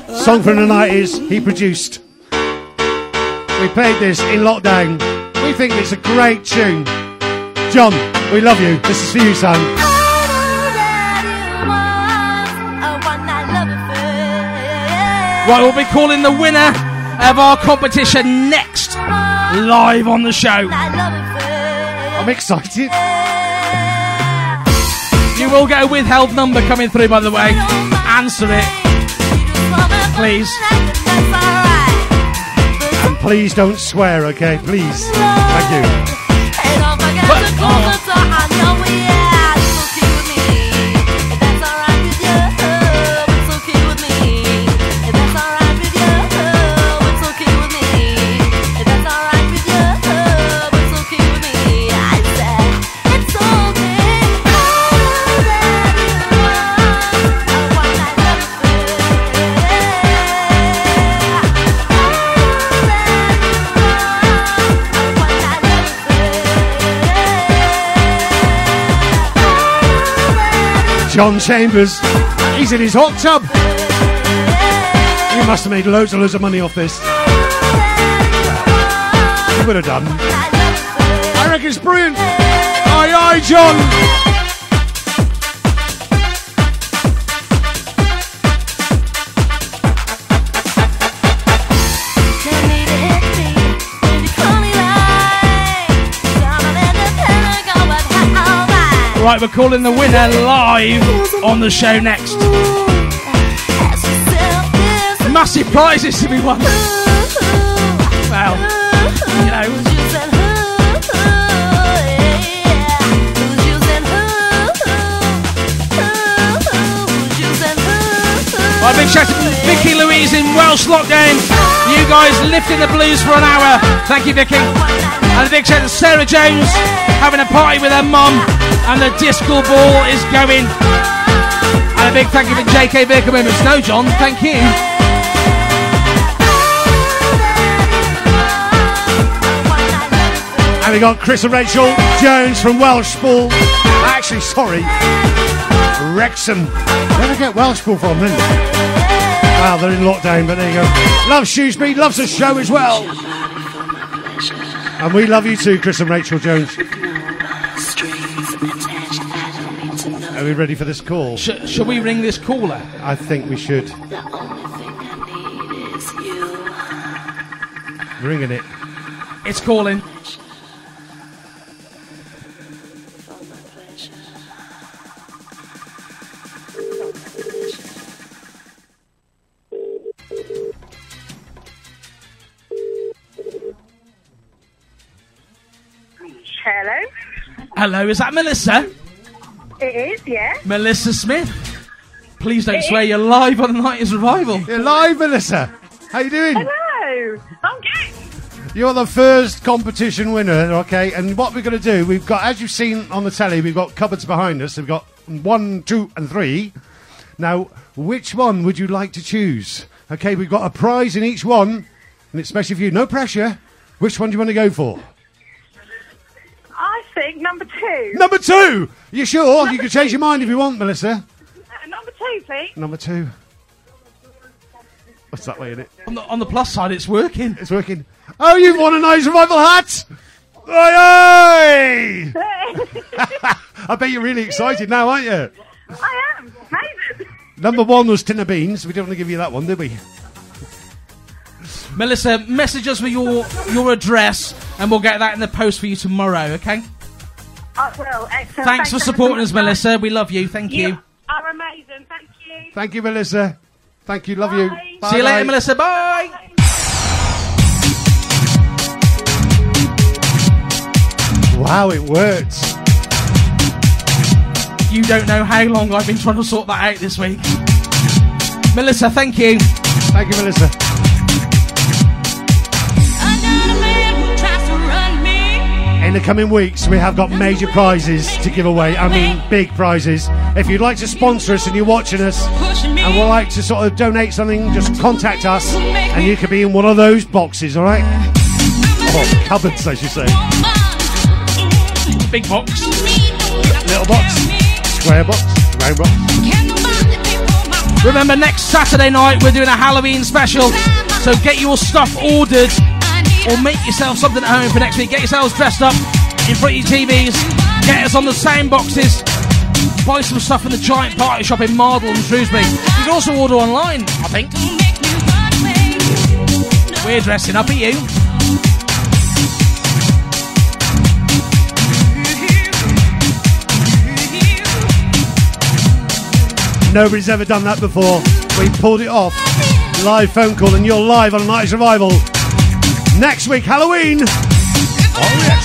Song from the 90s, he produced. We played this in lockdown. We think it's a great tune. John, we love you. This is for you, son. Right, we'll be calling the winner of our competition next, live on the show. I'm excited. You will get a withheld number coming through, by the way. Answer it, please. And please don't swear, okay? Please. Thank you. 我是个好汉子啊，娘！John Chambers. He's in his hot tub. He must have made loads and loads of money off this. He would have done. I reckon it's brilliant. Aye, aye, John. Right, we're calling the winner live on the show next. Massive prizes to be won. Well, you know. Right, big shout out to Vicky Louise in Welsh Lockdown. You guys lifting the blues for an hour. Thank you, Vicky. And a big shout to Sarah Jones having a party with her mum. And the disco ball is going. And a big thank you to JK Baker Moments. Snow John, thank you. And we got Chris and Rachel Jones from Welshpool. Actually, sorry, Wrexham. Where did I get Welshpool from then? Well, they're in lockdown, but there you go. Love Shrewsbury, loves the show as well. And we love you too, Chris and Rachel Jones. Are we ready for this call? Sh- shall we ring this caller? I think we should. The only thing I need is you. Ringing it. It's calling. Hello, is that Melissa? It is, yeah. Melissa Smith. Please don't It swear is. you're live on the night is revival. You're live, Melissa. How you doing? Hello. I'm good. You're the first competition winner, okay? And what we're going to do, we've got, as you've seen on the telly, we've got cupboards behind us. We've got one, two, and three. Now, which one would you like to choose? Okay, we've got a prize in each one, and it's especially for you. No pressure. Which one do you want to go for? I think number two. Number two. You sure? you can change your mind if you want, Melissa. Uh, number two, please. Number two. What's that way in it? On the, on the plus side, it's working. It's working. Oh, you've won a nice revival hat. Oi, oi! *laughs* I bet you're really excited now, aren't you? I am. Amazing. Number one was tin of beans. We didn't want to give you that one, did we? Melissa, message us with your your address, and we'll get that in the post for you tomorrow. Okay. Oh, I will. Excellent. Thanks for supporting us. Melissa. We love you. Thank you. You are amazing. Thank you. Thank you, Melissa. Thank you. Love you. See you later, Bye. Melissa. Bye. Wow, it works. You don't know how long I've been trying to sort that out this week. Melissa, thank you. Thank you, Melissa. In the coming weeks, we have got major prizes to give away. I mean, big prizes. If you'd like to sponsor us and you're watching us and would like to sort of donate something, just contact us and you could be in one of those boxes, all right? Oh, cupboards, I should say. Big box. Little box, square box, round box. Remember, next Saturday night we're doing a Halloween special. So get your stuff ordered or make yourself something at home for next week. Get yourselves dressed up in front of your TVs. Get us on the sound boxes. Buy some stuff in the giant party shop in Mardol and Shrewsbury. You can also order online, I think. We're dressing up at you. Nobody's ever done that before. We pulled it off. Live phone call, and you're live on 90s Revival. Next week, Halloween. Oh, yes.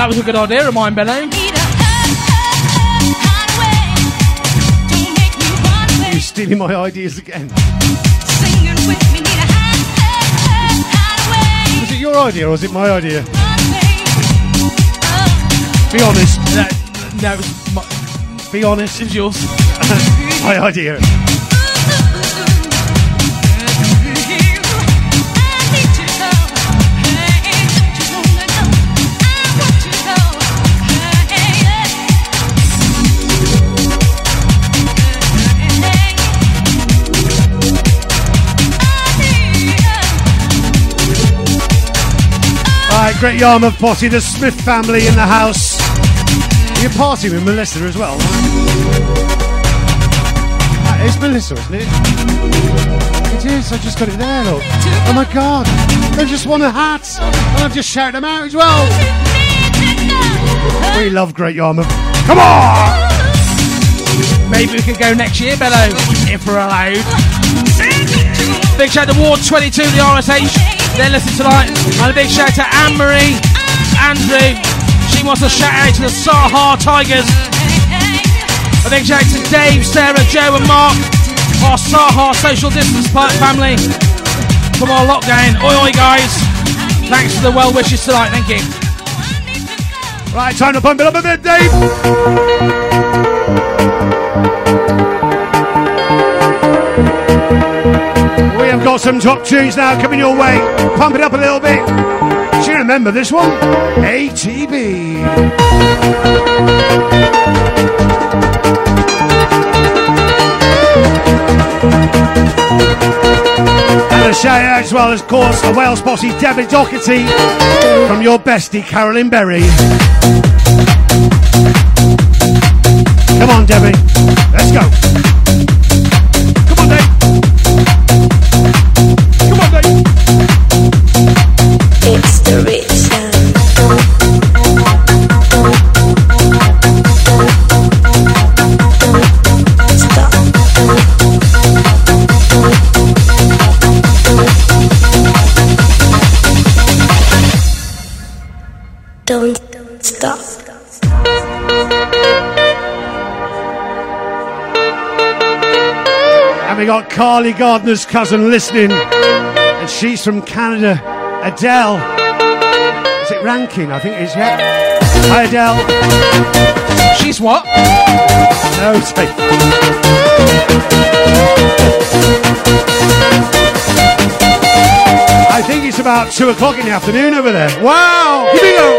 That was a good idea of mine, Benno. You're stealing my ideas again. Was it your idea or was it my idea? Be honest. No, no, it was my, Be honest. it was yours. *laughs* My idea. Alright, Great Yarmouth Posse, the Smith family in the house. You're partying with Melissa as well. That is Melissa, isn't it? It is, I just got it there, look. Oh my god, they just won a hat. And I've just shouted them out as well. We love Great Yarmouth. Come on! Maybe we could go next year, Benno, if we're allowed. Big shout to Ward 22, the RSH. They're listening tonight. And a big shout out to Anne Marie, Andrew. She wants a shout out to the Saha Tigers. A big shout to Dave, Sarah, Joe, and Mark, our Saha social distance family from our lockdown. Oi, oi, guys. Thanks for the well wishes tonight. Thank you. Right, time to pump it up a bit, Dave. We have got some top tunes now coming your way. Pump it up a little bit. Do you remember this one? ATB. And a shout out as well, of course, the Wales posse Debbie Doherty from your bestie Carolyn Berry. Come on, Debbie. Let's go. Carly Gardner's cousin listening, and she's from Canada. Adele. Is it Rankin? I think it is, yeah. Hi, Adele. She's what? No, *laughs* take. I think it's about two o'clock in the afternoon over there. Wow! Here we go.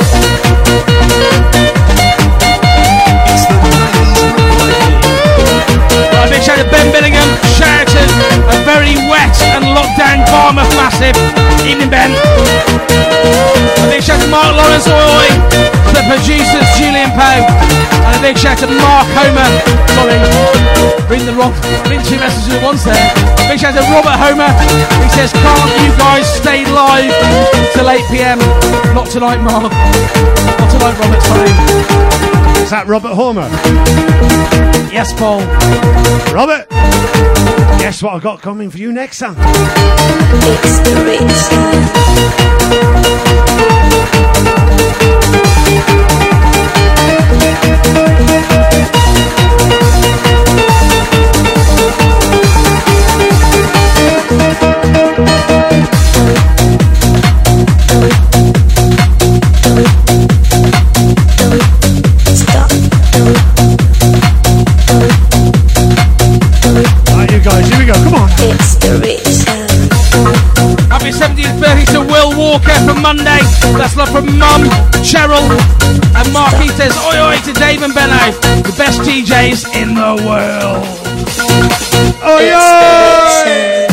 Right, big shout to Ben Billingham, Sheraton, a very wet and locked down Barmouth massive. Evening, Ben. A big shout to Mark Lawrence to the producers Julian Poe, and a big shout to Mark Homer. Sorry, reading the wrong, reading two messages at once there. A Big shout to Robert Homer. He says, "Can't you guys stay live till 8 p.m.?" Not tonight, Mark. Not tonight, Robert. Sorry. Is that Robert Hormer? Yes, Paul. Robert, guess what I've got coming for you next, son? Right, from Mum, Cheryl, and Mark. He says, Oi oi to Dave and Benno, the best DJs in the world. Oi oi!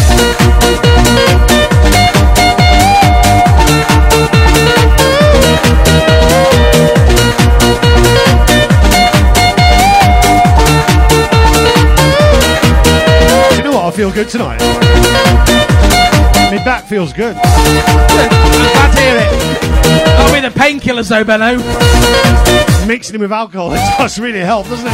Do you know what? I feel good tonight. My back feels good. I'm glad to hear it. That'll be the painkillers though, Benno. Mixing it with alcohol, *laughs* it does really help, doesn't it?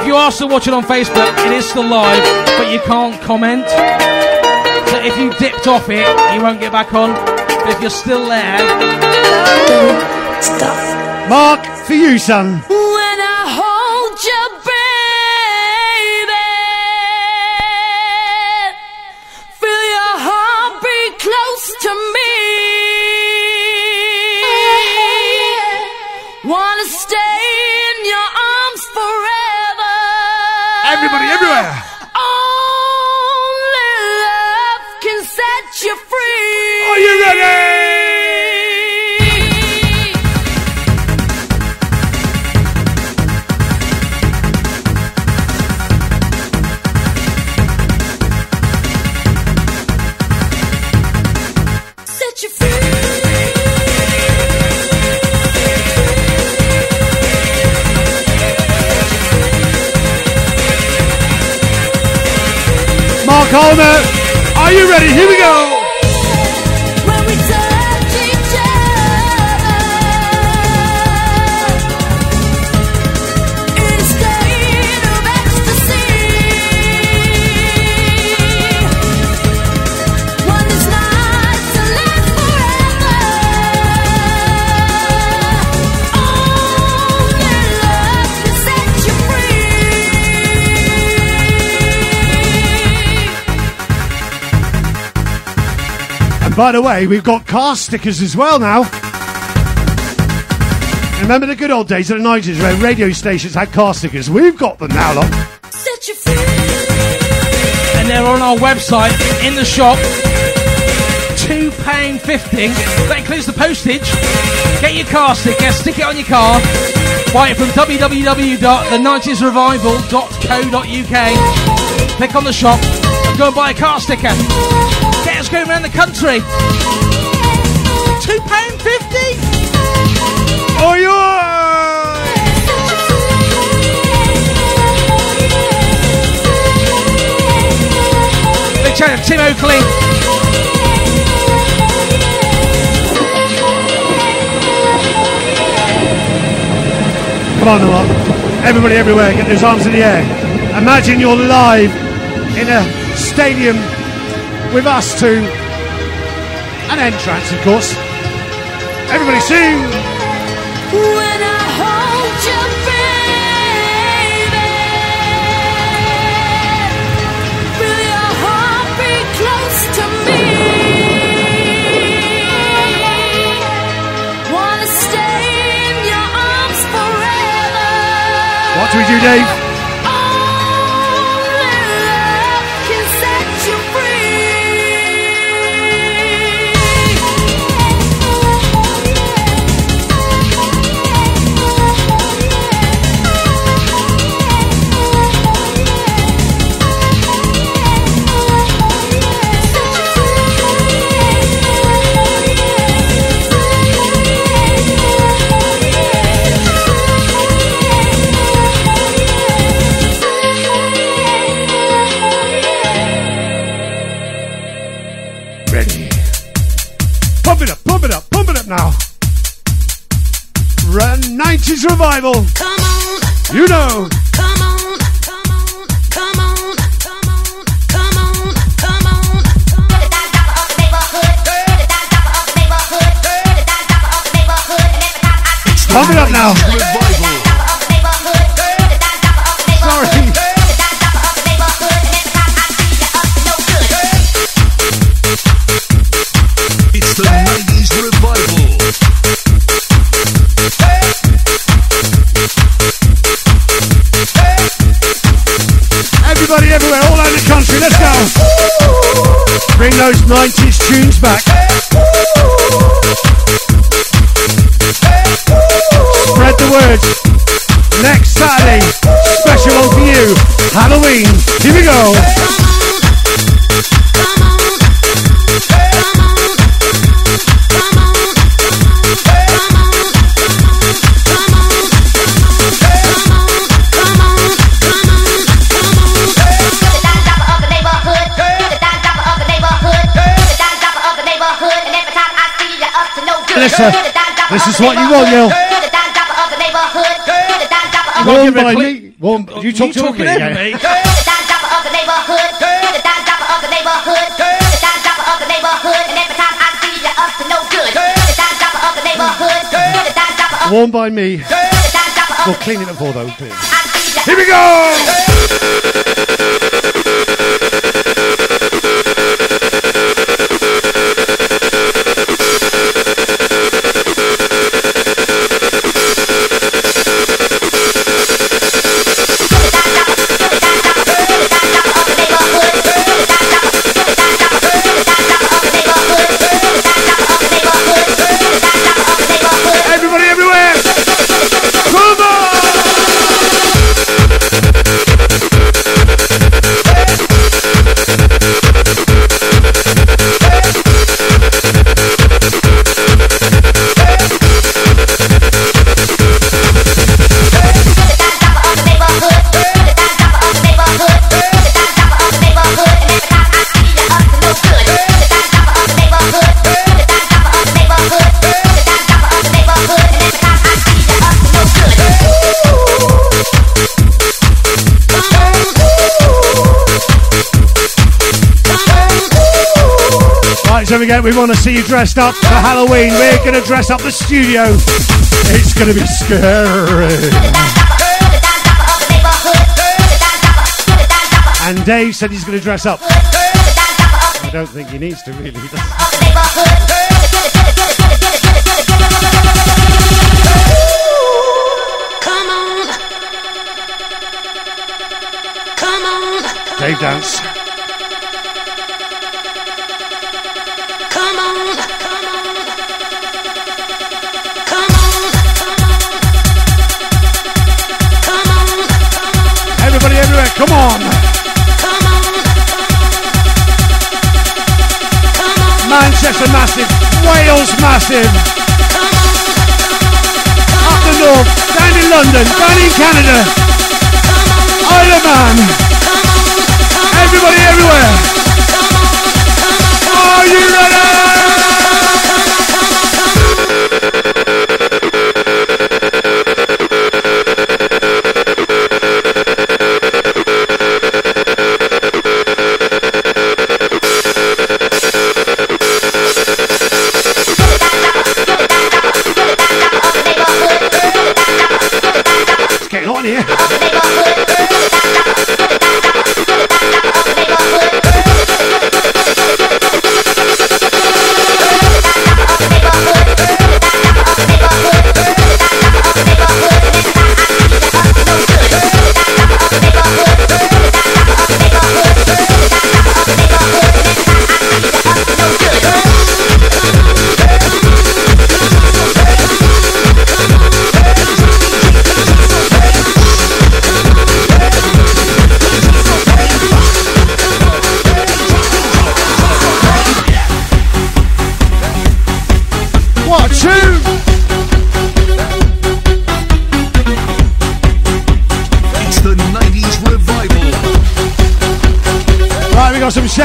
If you are still watching on Facebook, it is still live, but you can't comment. So if you dipped off it, you won't get back on. But if you're still there, Mark, for you, son. Mark Holmer, are you ready? Here we go. By the way, we've got car stickers as well now. Remember the good old days of the 90s where radio stations had car stickers? We've got them now, look. set you free. and they're on our website in the shop. Two pound fifty. That includes the postage. Get your car sticker, stick it on your car. Buy it from www.the90srevival.co.uk. Click on the shop. and Go and buy a car sticker. Going around the country. Two pound fifty. Oh, you Big shout out Tim Oakley. Come on, Mark. Everybody everywhere, get those arms in the air. Imagine you're live in a stadium with us to N-Trance, of course. Everybody sing! When I hold you, baby, feel your close to me. Wanna stay in your arms forever. What do we do, Dave? This is what you want, Neil. Warm by me. Warm. You talk to me. yeah. Warm by me. We'll clean it before though, please. Here we go! Right, we want to see you dressed up for Halloween. We're going to dress up the studio. It's going to be scary. And Dave said he's going to dress up. I don't think he needs to really. Come on. Come on. Dave dance. Manchester massive. Wales massive. Up the north. Down in London. Down in Canada. Isle of Man. Everybody everywhere. Are you It's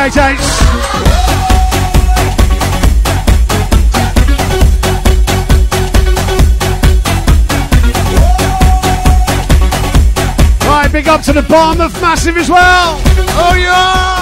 outs. Right, big up to the Barmouth Massive as well. Oh, yeah.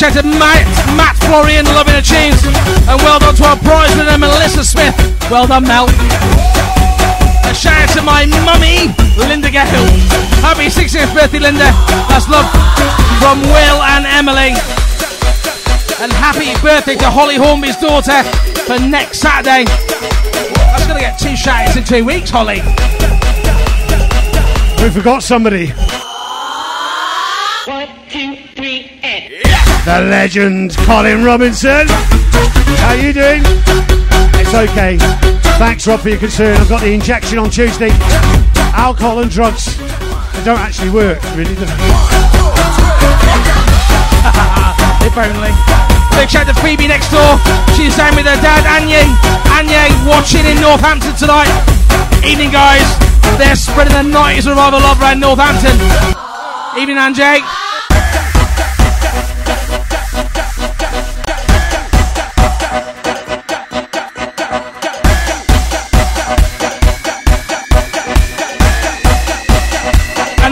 Shout to Matt, Matt Florian, loving the tunes. And well done to our prize winner, Melissa Smith. Well done, Mel. A shout out to my mummy, Linda Gale. Happy 60th birthday, Linda. That's love from Will and Emily. And happy birthday to Holly Hornby's daughter for next Saturday. Was going to get two shout outs in two weeks, Holly. We forgot somebody. The legend, Colin Robinson. How you doing? It's okay. Thanks, Rob, for your concern. I've got the injection on Tuesday. Alcohol and drugs. They don't actually work, really, do they? *laughs* if only. Big shout to Phoebe next door. She's staying with her dad, Anye. Anye watching in Northampton tonight. Evening, guys. They're spreading the 90s revival love around Northampton. Evening, Anje.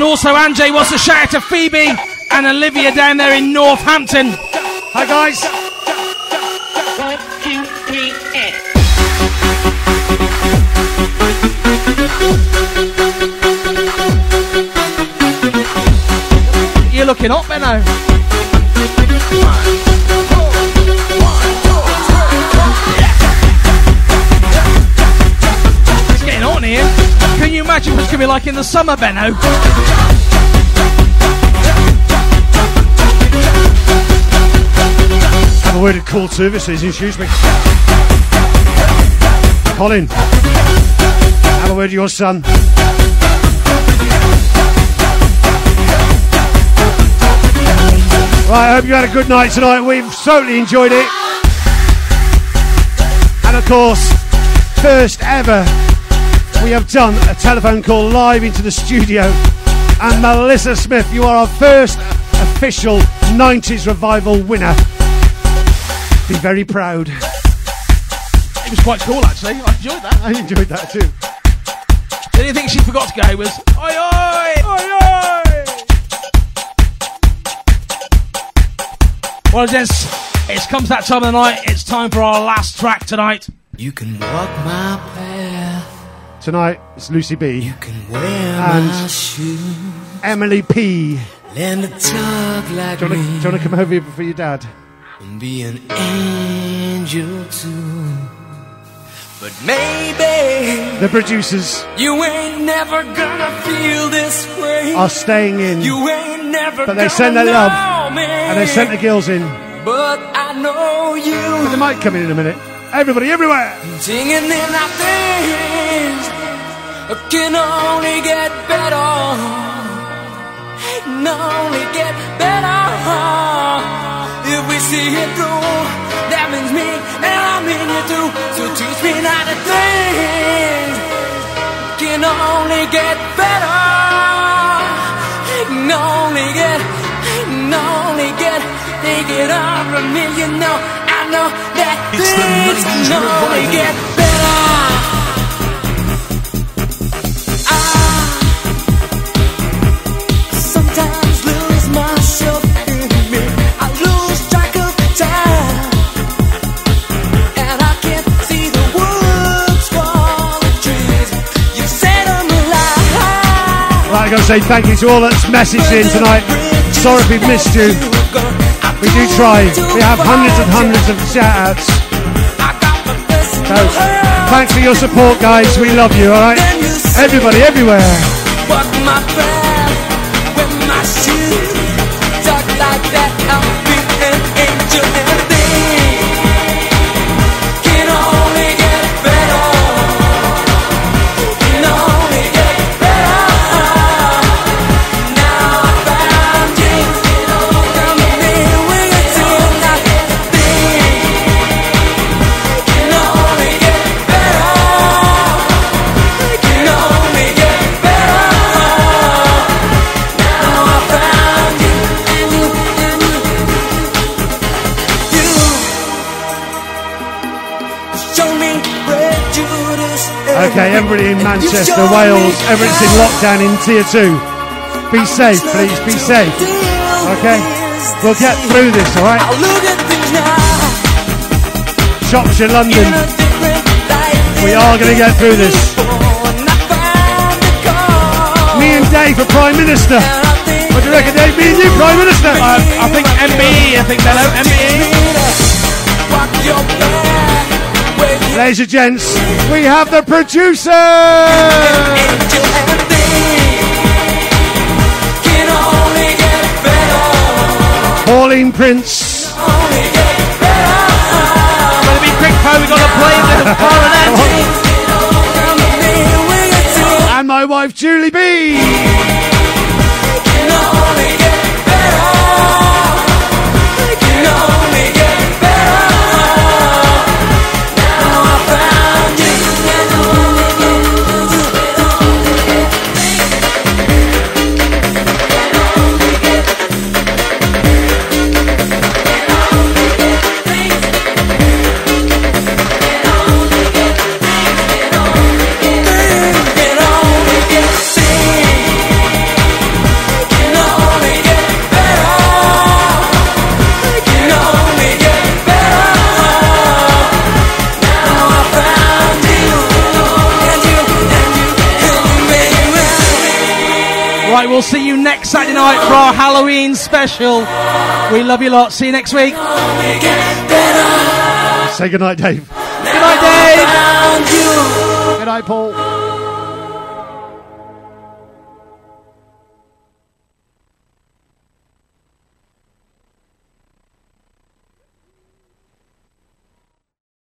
Also, Anjay wants to shout out to Phoebe and Olivia down there in Northampton. Hi, guys. One, two, three. You're looking up, Benno. To be like in the summer, Benno? Have a word at call services in Shrewsbury. Colin, have a word to your son. Right, I hope you had a good night tonight. We've totally enjoyed it. And of course, first ever, we have done a telephone call live into the studio. And Melissa Smith, you are our first official 90s revival winner. Be very proud. It was quite cool, actually. I enjoyed that. I enjoyed that too. The only thing she forgot to go was, oi, oi, oi, oi. Well, gents, it's come to that time of the night. It's time for our last track tonight. You can walk my path. Tonight, it's Lucy B. You can wear and my shoes. Emily P. Learn to talk like Do you to come over here for your dad? And be an angel too. But maybe The producers you ain't never gonna feel this way. are staying in, You ain't never but they send their love me. and they sent the girls in. But I know you. But they might come in in a minute. Everybody, everywhere. Singing in our things can only get better. Can only get better. If we see it through, that means me and I mean you too. So teach me not to think. Can only get better. Can only get, can only get, take it all from me. You know, know that It's things 90s can only get better. Ah. Sometimes lose myself in me. I lose track of time, and I can't see the woods for the trees. You alive. Right, I gotta say thank you to all that's messaged in tonight. Sorry if we've missed you. We do try. We have hundreds and hundreds of shout outs. So, Thanks for your support, guys. We love you, alright? Everybody, everywhere. Like that. I'll be an angel Okay, everybody in Manchester, Wales, everybody's in lockdown in tier two. Be safe, please, be safe. Okay? We'll get through this, alright? Look at me now. Shropshire, London. We are going to get through this. Me and Dave for Prime Minister. What do you reckon, Dave? Me and you, Prime Minister? Uh, I think MBE, I think Benno, MBE. Ladies and gents, we have the producer! Pauline Prince. Better be quick, Poe, we got to play the *laughs* coronet. And my wife, Julie B. Right, we'll see you next Saturday night for our Halloween special. We love you lot. See you next week. Say goodnight, Dave. Good night, Dave. Good night, Paul.